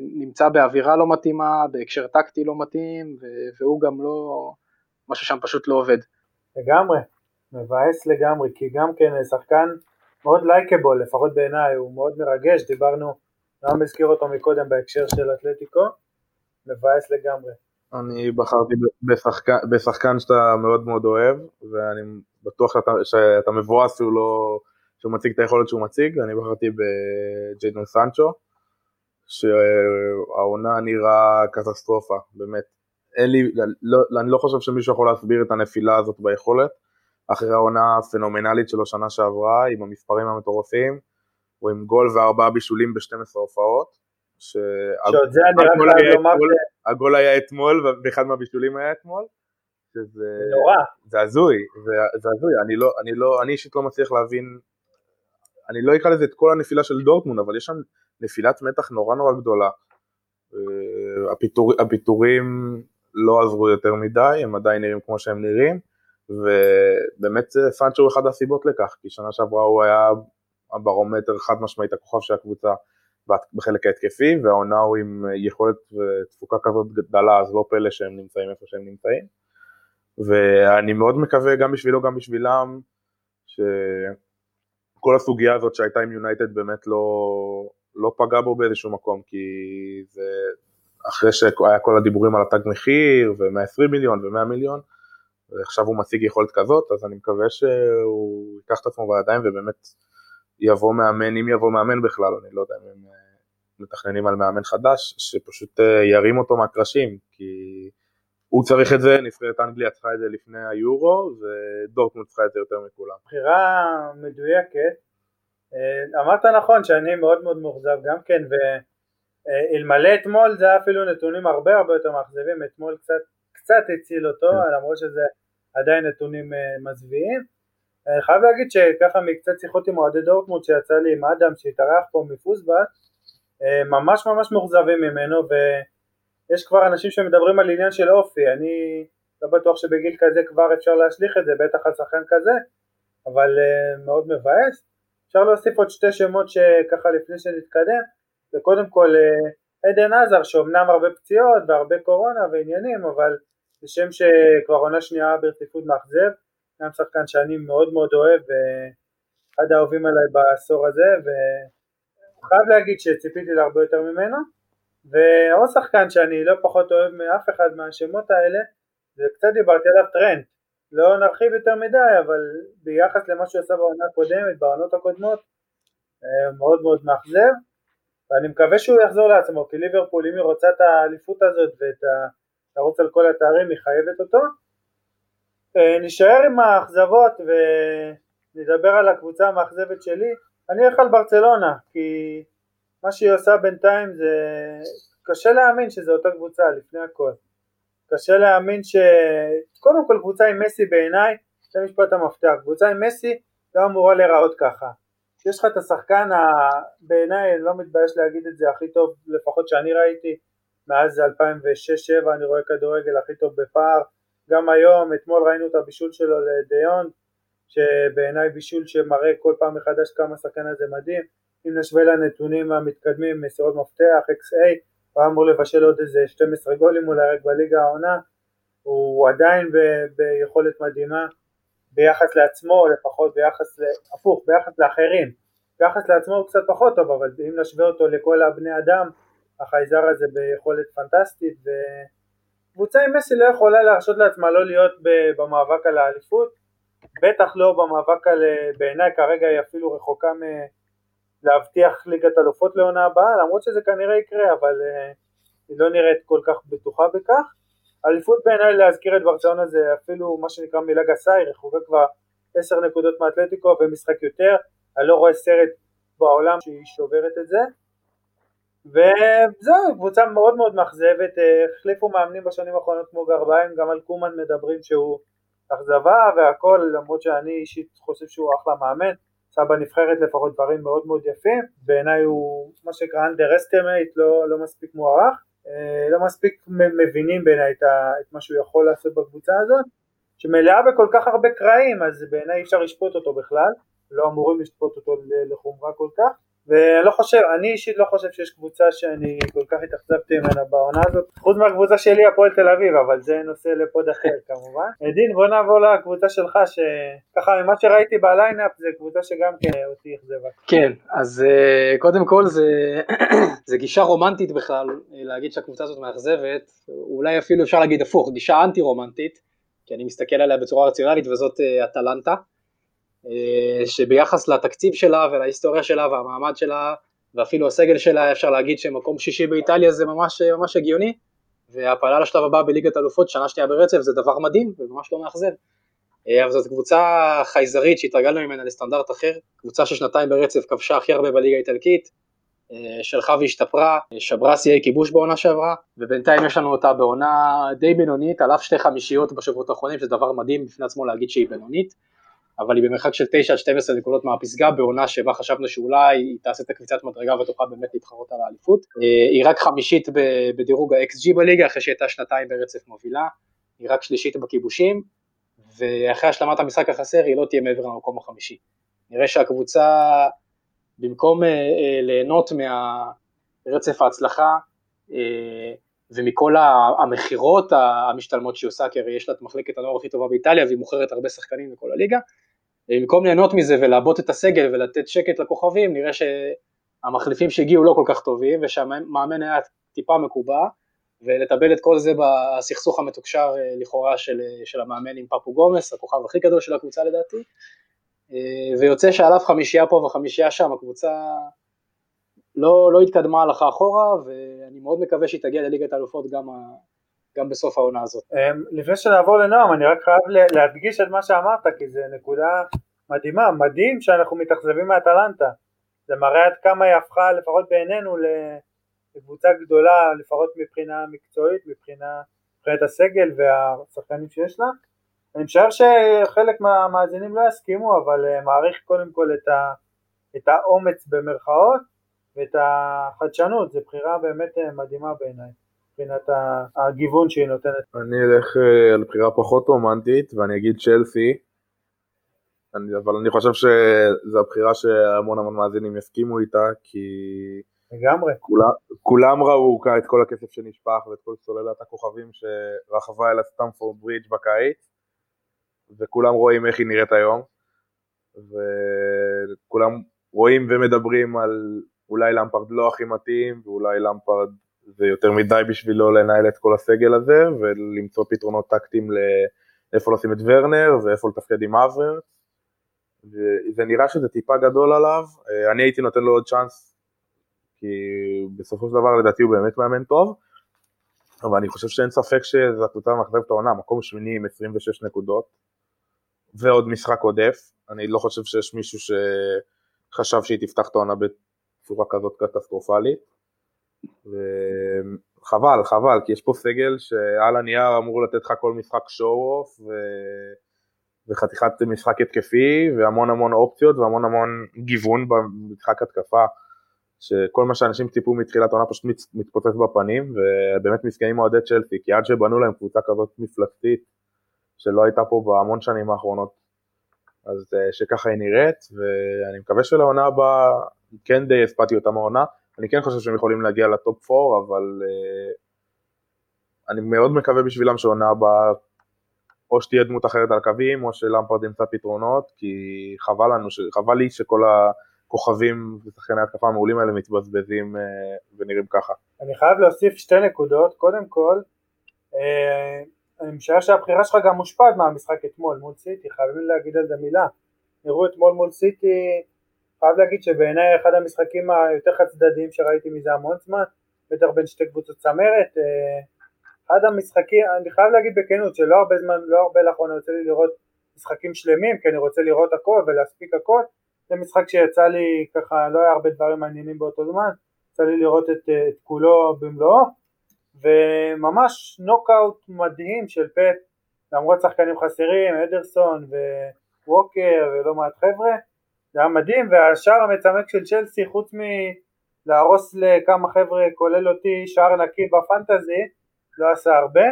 נמצא באווירה לא מתאימה, בהקשר טקטי לא מתאים, והוא גם לא, משהו שם פשוט לא עובד. לגמרי, מבאס לגמרי, כי גם כן שחקן מאוד לייקבול, לפחות בעיניי, הוא מאוד מרגש, דיברנו, גם הזכיר אותו מקודם בהקשר של אתלטיקו, מבאס לגמרי. אני בחרתי בשחקן, בשחקן שאתה מאוד מאוד אוהב, ואני בטוח שאתה, שאתה מבואס שהוא לא, שהוא מציג את היכולת שהוא מציג, אני בחרתי בג'יידון סנצ'ו, שהעונה נראה קטסטרופה, באמת. אין לי, לא, אני לא חושב שמישהו יכול להסביר את הנפילה הזאת ביכולת, אחרי העונה הפנומנלית שלו שנה שעברה, עם המספרים המטורפים, הוא עם גול וארבעה בישולים ב-12 הופעות. שעוד זה אני רק חייב לומר ש... הגול היה אתמול ואחד מהבישולים היה אתמול. שזה... נורא. זה הזוי, זה, זה הזוי, אני לא, אני לא, אני אישית לא מצליח להבין, אני לא אקרא לזה את כל הנפילה של דורטמון, אבל יש שם נפילת מתח נורא נורא גדולה. אה, הפיתור, הפיטורים לא עזרו יותר מדי, הם עדיין נראים כמו שהם נראים, ובאמת סנצ'ו הוא אחד הסיבות לכך, כי שנה שעברה הוא היה הברומטר חד משמעית הכוכב של הקבוצה בחלק ההתקפי, והעונה הוא עם יכולת ותפוקה כזאת גדלה, אז לא פלא שהם נמצאים איפה שהם נמצאים. ואני מאוד מקווה גם בשבילו, גם בשבילם, שכל הסוגיה הזאת שהייתה עם יונייטד באמת לא, לא פגע בו באיזשהו מקום, כי זה, אחרי שהיה כל הדיבורים על התג מחיר ו-120 מיליון ו-100 מיליון, ועכשיו הוא מציג יכולת כזאת, אז אני מקווה שהוא ייקח את עצמו בידיים ובאמת יבוא מאמן, אם יבוא מאמן בכלל, אני לא יודע אם הם אה, מתכננים על מאמן חדש, שפשוט אה, ירים אותו מהקרשים, כי הוא צריך את זה, נבחרת אנגליה צריכה את זה לפני היורו, ודורטמונד צריכה את זה יותר מכולם. בחירה מדויקת, אה, אמרת נכון שאני מאוד מאוד מאוכזב גם כן, ו... אה, אתמול זה היה אפילו נתונים הרבה הרבה יותר מאכזבים, אתמול קצת, קצת הציל אותו, כן. למרות שזה עדיין נתונים מזוויעים. אני חייב להגיד שככה מקצת שיחות עם אוהדי דורטמונד שיצא לי עם אדם שהתארח פה מפוסבט, ממש ממש מאוכזבים ממנו ויש כבר אנשים שמדברים על עניין של אופי, אני לא בטוח שבגיל כזה כבר אפשר להשליך את זה, בטח על שחקן כזה, אבל uh, מאוד מבאס. אפשר להוסיף עוד שתי שמות שככה לפני שנתקדם, זה קודם כל uh, עדן עזר שאומנם הרבה פציעות והרבה קורונה ועניינים, אבל זה שם שכבר עונה שנייה ברציפות מאכזב, גם שחקן שאני מאוד מאוד אוהב ואחד האהובים עליי בעשור הזה וחייב להגיד שציפיתי להרבה יותר ממנו ועוד שחקן שאני לא פחות אוהב מאף אחד מהשמות האלה וקצת דיברתי עליו טרנד, לא נרחיב יותר מדי, אבל ביחס למה שהוא עשה בעונה הקודמת, בעונות הקודמות, אה, מאוד מאוד מאכזב, ואני מקווה שהוא יחזור לעצמו, כי ליברפול אם היא רוצה את האליפות הזאת ואת לרוץ על כל התארים, היא חייבת אותו. אה, נשאר עם האכזבות ונדבר על הקבוצה המאכזבת שלי, אני אלך על ברצלונה, כי מה שהיא עושה בינתיים זה קשה להאמין שזו אותה קבוצה לפני הכל. קשה להאמין ש... קודם כל קבוצה עם מסי בעיניי, זה משפט המפתח, קבוצה עם מסי לא אמורה להיראות ככה. יש לך את השחקן, ה... בעיניי, אני לא מתבייש להגיד את זה, הכי טוב לפחות שאני ראיתי, מאז 2006-2007 אני רואה כדורגל הכי טוב בפער, גם היום, אתמול ראינו את הבישול שלו לדיון, שבעיניי בישול שמראה כל פעם מחדש כמה השחקן הזה מדהים, אם נשווה לנתונים המתקדמים, מסירות מפתח, XA, הוא אמור לבשל עוד איזה 12 גולים אולי רק בליגה העונה, הוא עדיין ב- ביכולת מדהימה ביחס לעצמו, לפחות ביחס, הפוך, ביחס לאחרים, ביחס לעצמו הוא קצת פחות טוב, אבל אם נשווה אותו לכל הבני אדם, החייזר הזה ביכולת פנטסטית, וקבוצה עם מסי לא יכולה להרשות לעצמה לא להיות במאבק על האליפות, בטח לא במאבק על, בעיניי כרגע היא אפילו רחוקה מ... להבטיח ליגת אלופות לעונה הבאה, למרות שזה כנראה יקרה, אבל uh, היא לא נראית כל כך בטוחה בכך. אליפות בעיניי להזכיר את ברצלונה זה אפילו מה שנקרא מילה גסה, היא רחוקה כבר עשר נקודות מאתלטיקו ומשחק יותר, אני לא רואה סרט בעולם שהיא שוברת את זה. וזהו, קבוצה מאוד מאוד מאכזבת, אה, החליפו מאמנים בשנים האחרונות כמו גרביים, גם על קומן מדברים שהוא אכזבה והכל, למרות שאני אישית חושב שהוא אחלה מאמן. עשה בנבחרת לפחות דברים מאוד מאוד יפים, בעיניי הוא מה שנקרא underestimate, לא, לא מספיק מוערך, אה, לא מספיק מבינים בעיניי את, את מה שהוא יכול לעשות בקבוצה הזאת, שמלאה בכל כך הרבה קרעים, אז בעיניי אי אפשר לשפוט אותו בכלל, לא אמורים לשפוט אותו לחומרה כל כך, ואני לא חושב, אני אישית לא חושב שיש קבוצה שאני כל כך התאכזבתי ממנה בעונה הזאת, חוץ מהקבוצה שלי הפועל תל אביב, אבל זה נושא לפוד אחר כמובן. דין בוא נעבור לקבוצה שלך, שככה ממה שראיתי בליינאפ זה קבוצה שגם כן אותי אכזבה. כן, אז אה, קודם כל זה, זה גישה רומנטית בכלל, להגיד שהקבוצה הזאת מאכזבת, אולי אפילו אפשר להגיד הפוך, גישה אנטי רומנטית, כי אני מסתכל עליה בצורה רציונלית וזאת אה, אטלנטה. אה, שביחס לתקציב שלה ולהיסטוריה שלה והמעמד שלה ואפילו הסגל שלה אפשר להגיד שמקום שישי באיטליה זה ממש ממש הגיוני והפעלה לשלב הבא בליגת אלופות שנה שנייה ברצף זה דבר מדהים וממש לא מאכזב. אה, אבל זאת קבוצה חייזרית שהתרגלנו ממנה לסטנדרט אחר, קבוצה ששנתיים ברצף כבשה הכי הרבה בליגה האיטלקית, אה, שלחה והשתפרה, שברה שיאי כיבוש בעונה שעברה, ובינתיים יש לנו אותה בעונה די בינונית, על אף שתי חמישיות בשבועות האחרונים, שזה דבר מדהים בפני עצמו להגיד שהיא בינונית. אבל היא במרחק של 9 עד 12 נקודות מהפסגה בעונה שבה חשבנו שאולי היא תעשה את הקביצת מדרגה ותוכל באמת להתחרות על האליפות. אה, היא רק חמישית בדירוג ה-XG בליגה אחרי שהייתה שנתיים ברצף מובילה, היא רק שלישית בכיבושים, ואחרי השלמת המשחק החסר היא לא תהיה מעבר למקום החמישי. נראה שהקבוצה במקום אה, אה, ליהנות מהרצף ההצלחה ומכל המכירות המשתלמות שהיא עושה, כי הרי יש לה את מחלקת הנוער הכי טובה באיטליה והיא מוכרת הרבה שחקנים בכל הליגה, במקום ליהנות מזה ולעבות את הסגל ולתת שקט לכוכבים, נראה שהמחליפים שהגיעו לא כל כך טובים ושהמאמן היה טיפה מקובע, ולטבל את כל זה בסכסוך המתוקשר אה, לכאורה של, אה, של המאמן עם פפו גומס, הכוכב הכי גדול של הקבוצה לדעתי, אה, ויוצא שעליו חמישייה פה וחמישייה שם, הקבוצה לא, לא התקדמה הלכה אחורה, ואני מאוד מקווה שהיא תגיע לליגת האלופות גם, גם בסוף העונה הזאת. אמ, לפני שנעבור לנועם, אני רק חייב להדגיש את מה שאמרת, כי זו נקודה מדהימה, מדהים שאנחנו מתאכזבים מאטלנטה. זה מראה עד כמה היא הפכה, לפחות בעינינו, לקבוצה גדולה, לפחות מבחינה מקצועית, מבחינה, מבחינת הסגל והשחקנים שיש לה. אני משער שחלק מהמאזינים לא יסכימו, אבל אה, מעריך קודם כל את, ה, את האומץ במרכאות ואת החדשנות, זו בחירה באמת אה, מדהימה בעיניי, מבחינת הגיוון שהיא נותנת. אני אלך אה, על בחירה פחות רומנטית ואני אגיד צ'לסי, אני, אבל אני חושב שזו הבחירה שהמון המון מאזינים יסכימו איתה, כי לגמרי. כולם, כולם ראו את כל הכסף שנשפך ואת כל סוללת הכוכבים שרכבה אל הסטמפורד ברידג' בקיץ, וכולם רואים איך היא נראית היום, וכולם רואים ומדברים על אולי למפרד לא הכי מתאים, ואולי למפרד זה יותר מדי בשבילו לנהל את כל הסגל הזה, ולמצוא פתרונות טקטיים לאיפה לשים את ורנר ואיפה לתפקד עם אברץ. וזה נראה שזה טיפה גדול עליו, אני הייתי נותן לו עוד צ'אנס, כי בסופו של דבר לדעתי הוא באמת מאמן טוב, אבל אני חושב שאין ספק שזו הקבוצה המאכזבת העונה, מקום שמיני עם 26 נקודות, ועוד משחק עודף, אני לא חושב שיש מישהו שחשב שהיא תפתח את העונה בצורה כזאת קטסטרופלית, וחבל, חבל, כי יש פה סגל שעל הנייר אמור לתת לך כל משחק שואו-אוף, ו... וחתיכת משחק התקפי, והמון המון אופציות והמון המון גיוון במשחק התקפה, שכל מה שאנשים ציפו מתחילת העונה פשוט מתפוצץ בפנים, ובאמת מסכנים אוהדי צ'לסי, כי עד שבנו להם קבוצה כזאת מפלגתית, שלא הייתה פה בהמון שנים האחרונות, אז אה, שככה היא נראית, ואני מקווה שלעונה הבאה כן די הספדתי אותם העונה, אני כן חושב שהם יכולים להגיע לטופ 4, אבל uh, אני מאוד מקווה בשבילם שעונה הבאה או שתהיה דמות אחרת על קווים, או שלמפרד ימצא פתרונות, כי חבל לנו, חבל לי שכל הכוכבים ושחקני התקפה המעולים האלה מתבזבזים uh, ונראים ככה. אני חייב להוסיף שתי נקודות, קודם כל, uh, אני משער שהבחירה שלך גם מושפעת מהמשחק אתמול מול סיטי, חייבים להגיד על זה מילה. נראו אתמול מול סיטי, חייב להגיד שבעיניי אחד המשחקים היותר חד צדדיים שראיתי מזה המון זמן, בטח בין שתי קבוצות צמרת, אה, אחד המשחקים, אני חייב להגיד בכנות שלא הרבה זמן, לא הרבה לאחרונה יוצא לי לראות משחקים שלמים, כי אני רוצה לראות הכל ולהספיק הכל, זה משחק שיצא לי ככה, לא היה הרבה דברים מעניינים באותו זמן, יצא לי לראות את, את כולו במלואו, וממש נוקאוט מדהים של פט, למרות שחקנים חסרים, אדרסון וווקר ולא מעט חבר'ה, זה היה מדהים, והשער המצמק של צ'לסי חוץ מלהרוס לכמה חבר'ה כולל אותי שער נקי בפנטזי, לא עשה הרבה.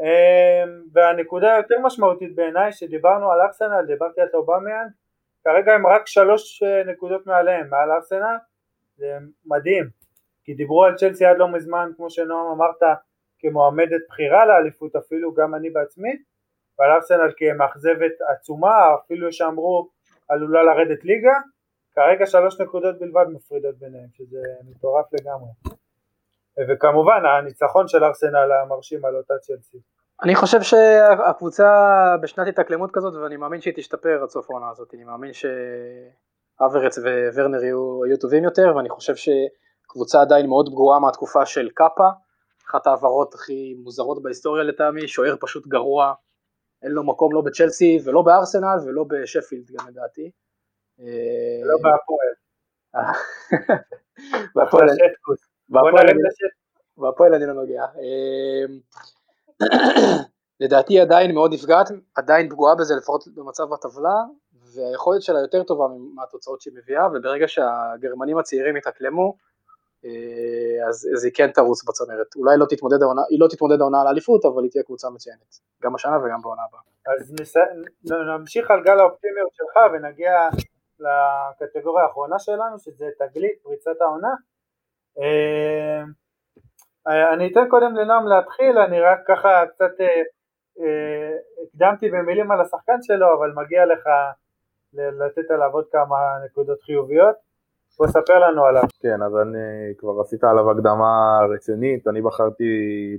אמ, והנקודה היותר משמעותית בעיניי שדיברנו על ארסנל, דיברתי על אובמיאן, כרגע הם רק שלוש אה, נקודות מעליהם, מעל ארסנל, זה מדהים, כי דיברו על צ'לסי עד לא מזמן, כמו שנועם אמרת, כמועמדת בחירה לאליפות אפילו, גם אני בעצמי, ועל ארסנל כמאכזבת עצומה, אפילו שאמרו עלולה לרדת ליגה, כרגע שלוש נקודות בלבד מפרידות ביניהם, שזה מטורף לגמרי. וכמובן הניצחון של ארסנל המרשים על אותה צ'לסי. אני חושב שהקבוצה בשנת התאקלמות כזאת ואני מאמין שהיא תשתפר עד סוף העונה הזאת, אני מאמין שאברץ וורנר יהיו, יהיו טובים יותר ואני חושב שקבוצה עדיין מאוד פגועה מהתקופה של קאפה, אחת העברות הכי מוזרות בהיסטוריה לטעמי, שוער פשוט גרוע, אין לו מקום לא בצ'לסי ולא בארסנל ולא בשפילד גם לדעתי. לא בהפועל. בהפועל בהפועל אני לא נוגע. אמ, לדעתי עדיין מאוד נפגעת, עדיין פגועה בזה לפחות במצב הטבלה, והיכולת שלה יותר טובה מהתוצאות שהיא מביאה, וברגע שהגרמנים הצעירים יתאקלמו, אה, אז, אז היא כן תרוץ בצמרת. אולי לא תתמודד העונה, היא לא תתמודד העונה על אליפות, אבל היא תהיה קבוצה מצוינת, גם השנה וגם בעונה הבאה. אז נס... נמשיך על גל האופטימיות שלך ונגיע לקטגוריה האחרונה שלנו, שזה תגלית, פריצת העונה. אה, אני אתן קודם לנועם להתחיל, אני רק ככה קצת אה, אה, הקדמתי במילים על השחקן שלו, אבל מגיע לך לתת עליו עוד כמה נקודות חיוביות. בוא ספר לנו עליו. כן, אז אני כבר עשית עליו הקדמה רצינית, אני בחרתי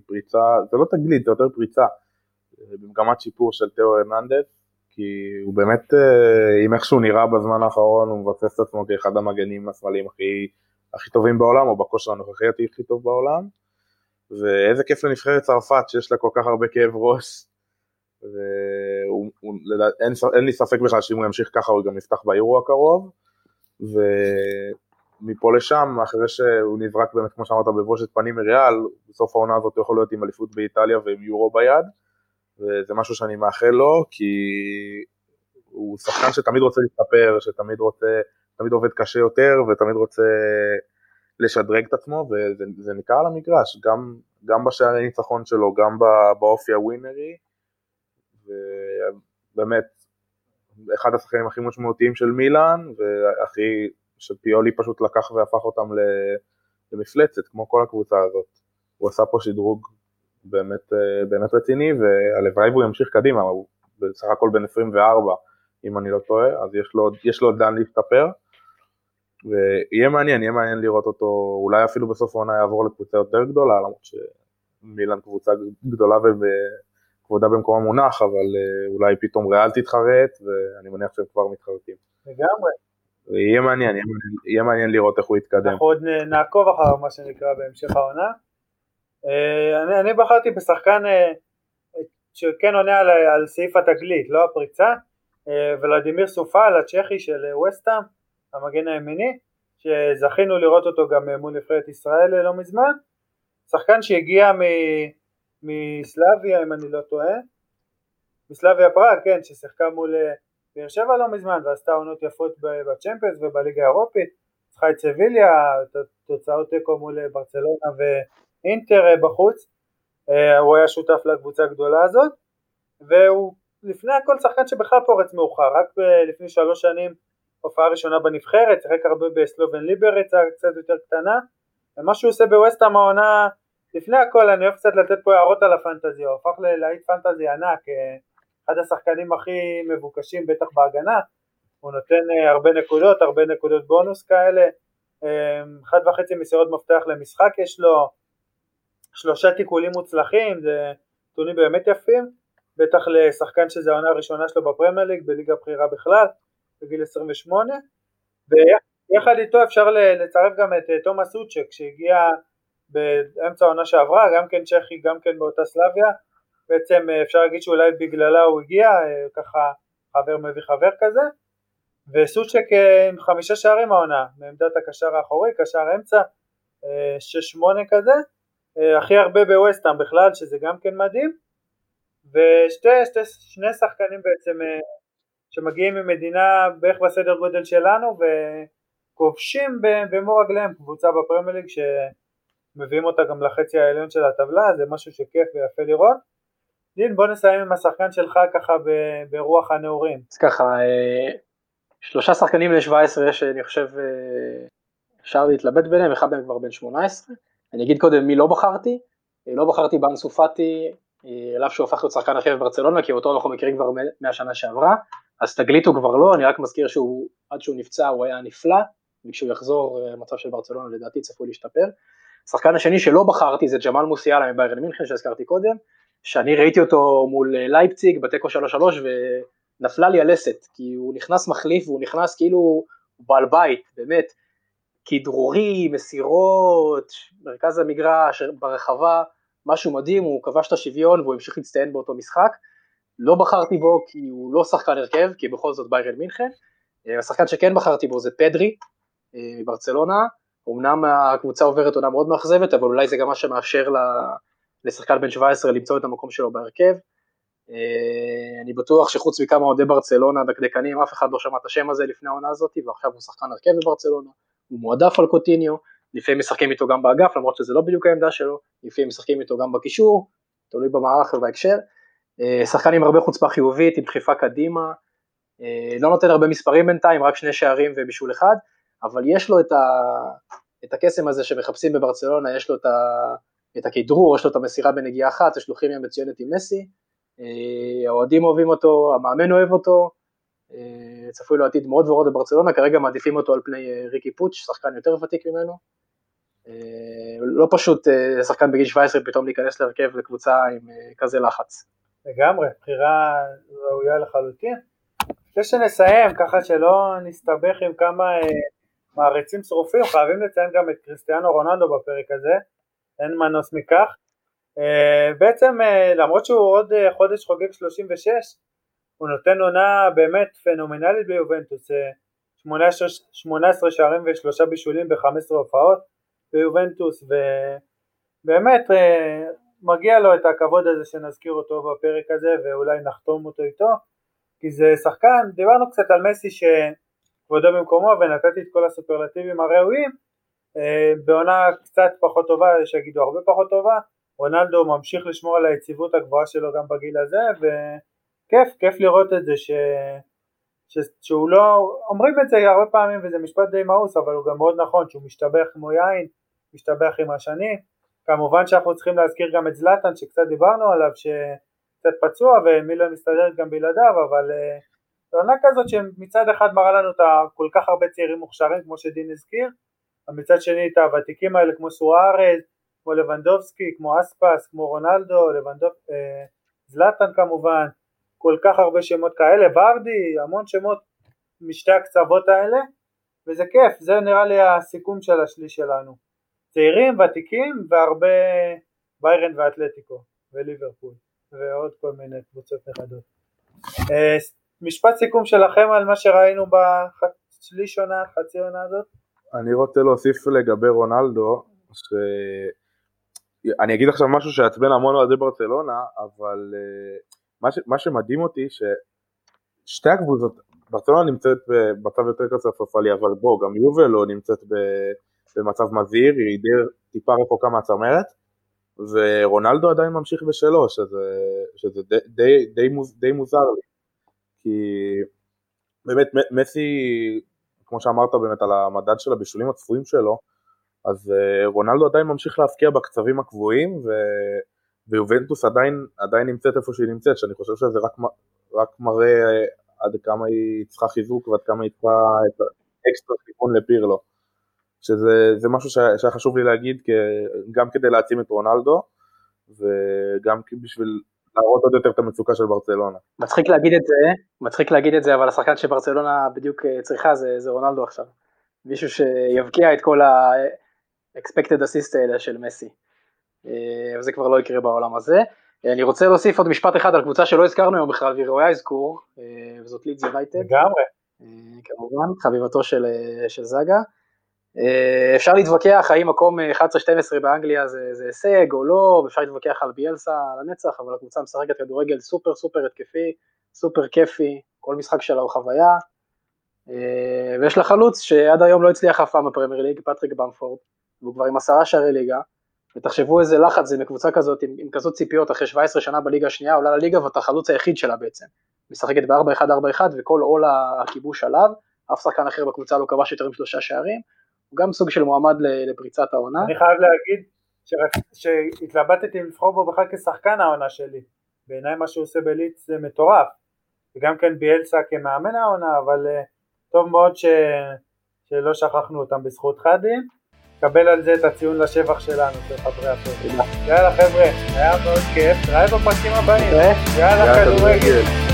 פריצה, זה לא תגלית, זה יותר פריצה, במגמת שיפור של תיאו הרננדס, כי הוא באמת, עם איך שהוא נראה בזמן האחרון, הוא מבסס את עצמו כאחד המגנים השמאליים הכי הכי טובים בעולם, או בכושר הנוכחי הכי טוב בעולם, ואיזה כיף לנבחרת צרפת שיש לה כל כך הרבה כאב ראש, ואין לי ספק בכלל שאם הוא ימשיך ככה הוא גם יפתח באירו הקרוב, ומפה לשם, אחרי שהוא נזרק באמת, כמו שאמרת, בבושת פנים מריאל, בסוף העונה הזאת הוא יכול להיות עם אליפות באיטליה ועם יורו ביד, וזה משהו שאני מאחל לו, כי הוא שחקן שתמיד רוצה להסתפר, שתמיד רוצה, תמיד עובד קשה יותר, ותמיד רוצה לשדרג את עצמו, וזה ניכר על המגרש, גם, גם בשערי ניצחון שלו, גם באופי הווינרי, ובאמת, אחד השחקנים הכי משמעותיים של מילאן, והכי, שפיולי פשוט לקח והפך אותם למפלצת, כמו כל הקבוצה הזאת. הוא עשה פה שדרוג באמת, באמת רציני, והלוואי והוא ימשיך קדימה, הוא בסך הכל בן 24, אם אני לא טועה, אז יש לו, יש לו דן להשתפר. ויהיה מעניין, יהיה מעניין לראות אותו, אולי אפילו בסוף העונה יעבור לקבוצה יותר גדולה, למרות שמילן קבוצה גדולה וכבודה במקום המונח, אבל אה, אולי פתאום ריאל תתחרט, ואני מניח שהם כבר מתחרטים. לגמרי. מעניין, יהיה מעניין, יהיה מעניין לראות איך הוא יתקדם. אנחנו עוד נעקוב אחר מה שנקרא בהמשך העונה. אה, אני, אני בחרתי בשחקן אה, שכן עונה על, על סעיף התגלית, לא הפריצה, ולדימיר סופל, הצ'כי של וסטאם. המגן הימיני, שזכינו לראות אותו גם מול נבחרת ישראל לא מזמן, שחקן שהגיע מ... מסלאביה אם אני לא טועה, מסלאביה פראג, כן, ששיחקה מול אה, באר שבע לא מזמן ועשתה עונות יפות בצ'מפיונס ובליגה האירופית, צריכה את סביליה, תוצאות תיקו מול אה, ברצלונה ואינטר אה, בחוץ, הוא היה שותף לקבוצה הגדולה הזאת, והוא לפני הכל שחקן שבכלל פורץ מאוחר, רק לפני שלוש שנים הופעה ראשונה בנבחרת, שיחק הרבה בסלובן ליברץ, קצת יותר קטנה, ומה שהוא עושה בווסטהאם העונה, לפני הכל אני אוהב קצת לתת פה הערות על הפנטזי, הוא הפך ללהיט פנטזי ענק, אה, אחד השחקנים הכי מבוקשים בטח בהגנה, הוא נותן אה, הרבה נקודות, הרבה נקודות בונוס כאלה, אה, אחד וחצי מסירות מפתח למשחק יש לו, שלושה תיקולים מוצלחים, זה נתונים באמת יפים, בטח לשחקן שזו העונה הראשונה שלו בפרמייר ליג, בליגה בכירה בכלל, בגיל 28 ויחד איתו אפשר לצרף גם את תומאס סוצ'ק שהגיע באמצע העונה שעברה, גם כן צ'כי, גם כן באותה סלאביה, בעצם אה, אפשר להגיד שאולי בגללה הוא הגיע, אה, ככה חבר מביא חבר כזה, וסוצ'ק עם חמישה שערים העונה, מעמדת הקשר האחורי, קשר אמצע, שש שמונה כזה, הכי הרבה בווסטהאם בכלל, שזה גם כן מדהים, ושני שחקנים בעצם שמגיעים ממדינה בערך בסדר גודל שלנו וכובשים במו רגליהם קבוצה בפרמייר ליג שמביאים אותה גם לחצי העליון של הטבלה, זה משהו שכיף ויפה לראות. דין בוא נסיים עם השחקן שלך ככה ברוח הנעורים. אז ככה, אה, שלושה שחקנים בני 17 שאני חושב אה, אפשר להתלבט ביניהם, אחד מהם כבר בן 18. אני אגיד קודם מי לא בחרתי, אה, לא בחרתי באנסו פאטי, אליו שהוא הפך להיות שחקן אחר בברצלונה, כי אותו אנחנו מכירים כבר מהשנה שעברה, אז תגלית הוא כבר לא, אני רק מזכיר שהוא, עד שהוא נפצע הוא היה נפלא, וכשהוא יחזור המצב של ברצלונה לדעתי צפוי להשתפר. השחקן השני שלא בחרתי זה ג'מאל מוסיאלה מביירן מינכן שהזכרתי קודם, שאני ראיתי אותו מול אה, לייפציג בתיקו 3-3 ונפלה לי הלסת, כי הוא נכנס מחליף והוא נכנס כאילו בעל בית, באמת, כדרורי, מסירות, מרכז המגרש, ברחבה, משהו מדהים, הוא כבש את השוויון והוא המשיך להצטיין באותו משחק. לא בחרתי בו כי הוא לא שחקן הרכב, כי בכל זאת ביירן מינכן. אה, השחקן שכן בחרתי בו זה פדרי אה, מברצלונה, אמנם הקבוצה עוברת עונה מאוד מאכזבת, אבל אולי זה גם מה שמאפשר לשחקן בן 17 למצוא את המקום שלו בהרכב. אה, אני בטוח שחוץ מכמה אוהדי ברצלונה דקדקנים, אף אחד לא שמע את השם הזה לפני העונה הזאת, ועכשיו הוא שחקן הרכב בברצלונה, הוא מועדף על קוטיניו, לפעמים משחקים איתו גם באגף, למרות שזה לא בדיוק העמדה שלו, לפעמים משחקים איתו גם בקישור, תלוי במערך ובהקשר. אה, שחקן עם הרבה חוצפה חיובית, עם דחיפה קדימה, אה, לא נותן הרבה מספרים בינתיים, רק שני שערים ובישול אחד, אבל יש לו את, ה, את הקסם הזה שמחפשים בברצלונה, יש לו את, ה, את הכדרור, יש לו את המסירה בנגיעה אחת, יש לו כימיה מצוינת עם מסי, אה, האוהדים אוהבים אותו, המאמן אוהב אותו, צפוי לו עתיד מאוד ורוד בברצלונה, כרגע מעדיפים אותו על פני ריקי פוטש, שחקן יותר ותיק ממנו. לא פשוט שחקן בגיל 17 פתאום להיכנס להרכב לקבוצה עם כזה לחץ. לגמרי, בחירה ראויה לחלוטין. לפני שנסיים, ככה שלא נסתבך עם כמה אה, מעריצים שרופים, חייבים לציין גם את קריסטיאנו רונלדו בפרק הזה, אין מנוס מכך. אה, בעצם אה, למרות שהוא עוד אה, חודש חוגג 36, הוא נותן עונה באמת פנומנלית ביובנטוס, 18, אה, 18 שערים ושלושה בישולים ב-15 הופעות ביובנטוס, ובאמת מגיע לו את הכבוד הזה שנזכיר אותו בפרק הזה ואולי נחתום אותו איתו כי זה שחקן, דיברנו קצת על מסי שכבודו במקומו ונתתי את כל הסופרלטיבים הראויים אה, בעונה קצת פחות טובה, יש שיגידו הרבה פחות טובה, רונלדו ממשיך לשמור על היציבות הגבוהה שלו גם בגיל הזה וכיף, כיף לראות את זה ש... ש... שהוא לא, אומרים את זה הרבה פעמים וזה משפט די מאוס אבל הוא גם מאוד נכון שהוא משתבח כמו יין, משתבח עם השנים. כמובן שאנחנו צריכים להזכיר גם את זלאטן שקצת דיברנו עליו שקצת פצוע ומילן מסתדרת גם בלעדיו אבל זו עונה כזאת שמצד אחד מראה לנו את כל כך הרבה צעירים מוכשרים כמו שדין הזכיר ומצד שני את הוותיקים האלה כמו סוארז, כמו לבנדובסקי, כמו אספס, כמו רונלדו, לבנדוב, אה, זלאטן כמובן, כל כך הרבה שמות כאלה, ורדי, המון שמות משתי הקצוות האלה וזה כיף, זה נראה לי הסיכום של השליש שלנו צעירים, ותיקים והרבה ביירן ואתלטיקו וליברפול ועוד כל מיני קבוצות נכדות. אה, משפט סיכום שלכם על מה שראינו בשליש עונה, חצי עונה הזאת? אני רוצה להוסיף לגבי רונלדו, ש... אני אגיד עכשיו משהו שיעצבן המון אוהדי ברצלונה, אבל uh, מה, ש... מה שמדהים אותי ששתי הקבוצות, ברצלונה נמצאת במצב יותר קטסטרופלי, אבל בוא, גם יובל לא נמצאת ב... במצב מזהיר, היא די טיפה רחוקה מהצמרת, ורונלדו עדיין ממשיך בשלו, שזה, שזה די, די, די, מוז, די מוזר לי. כי באמת מסי, כמו שאמרת באמת על המדד של הבישולים הצפויים שלו, אז uh, רונלדו עדיין ממשיך להפקיע בקצבים הקבועים, ו... ויובנטוס עדיין, עדיין נמצאת איפה שהיא נמצאת, שאני חושב שזה רק, רק מראה עד כמה היא צריכה חיזוק ועד כמה היא צריכה את האקסטרה סיכון לפירלו. שזה משהו שהיה חשוב לי להגיד גם כדי להעצים את רונלדו וגם בשביל להראות עוד יותר את המצוקה של ברצלונה. מצחיק להגיד את זה, מצחיק להגיד את זה, אבל השחקן שברצלונה בדיוק אה, צריכה זה, זה רונלדו עכשיו. מישהו שיבקיע את כל ה-expected assist האלה של מסי. אה, וזה כבר לא יקרה בעולם הזה. אה, אני רוצה להוסיף עוד משפט אחד על קבוצה שלא הזכרנו היום בכלל והיא ראויה אזכור, וזאת לידס יונייטד. לגמרי. כמובן, חביבתו של, של זאגה. אה, אפשר להתווכח האם מקום 11-12 באנגליה זה, זה הישג או לא, אפשר להתווכח על ביאלסה על הנצח, אבל הקבוצה משחקת כדורגל סופר סופר התקפי, סופר כיפי, כל משחק שלה הוא חוויה, אה, ויש לה חלוץ שעד היום לא הצליח אף פעם בפרמייר ליג, פטריק במפורד, והוא כבר עם עשרה שערי ליגה, ותחשבו איזה לחץ זה מקבוצה כזאת עם, עם כזאת ציפיות אחרי 17 שנה בליגה השנייה, עולה לליגה ואתה החלוץ היחיד שלה בעצם, משחקת ב-4-1-4-1 וכל עול הכיבוש עליו, אף שחקן אחר בקבוצה לא כבש יותר משלושה שערים, הוא גם סוג של מועמד לפריצת העונה. אני חייב להגיד שהתלבטתי אם לבחור בו בכלל כשחקן העונה שלי. בעיניי מה שהוא עושה בליץ זה מטורף. וגם כן ביאלסה כמאמן העונה, אבל uh, טוב מאוד ש... שלא שכחנו אותם בזכות חדין. קבל על זה את הציון לשבח שלנו, של חברי הפרק. יאללה חבר'ה, היה מאוד כיף, נראה בפרקים הבאים. יאללה כדורגל.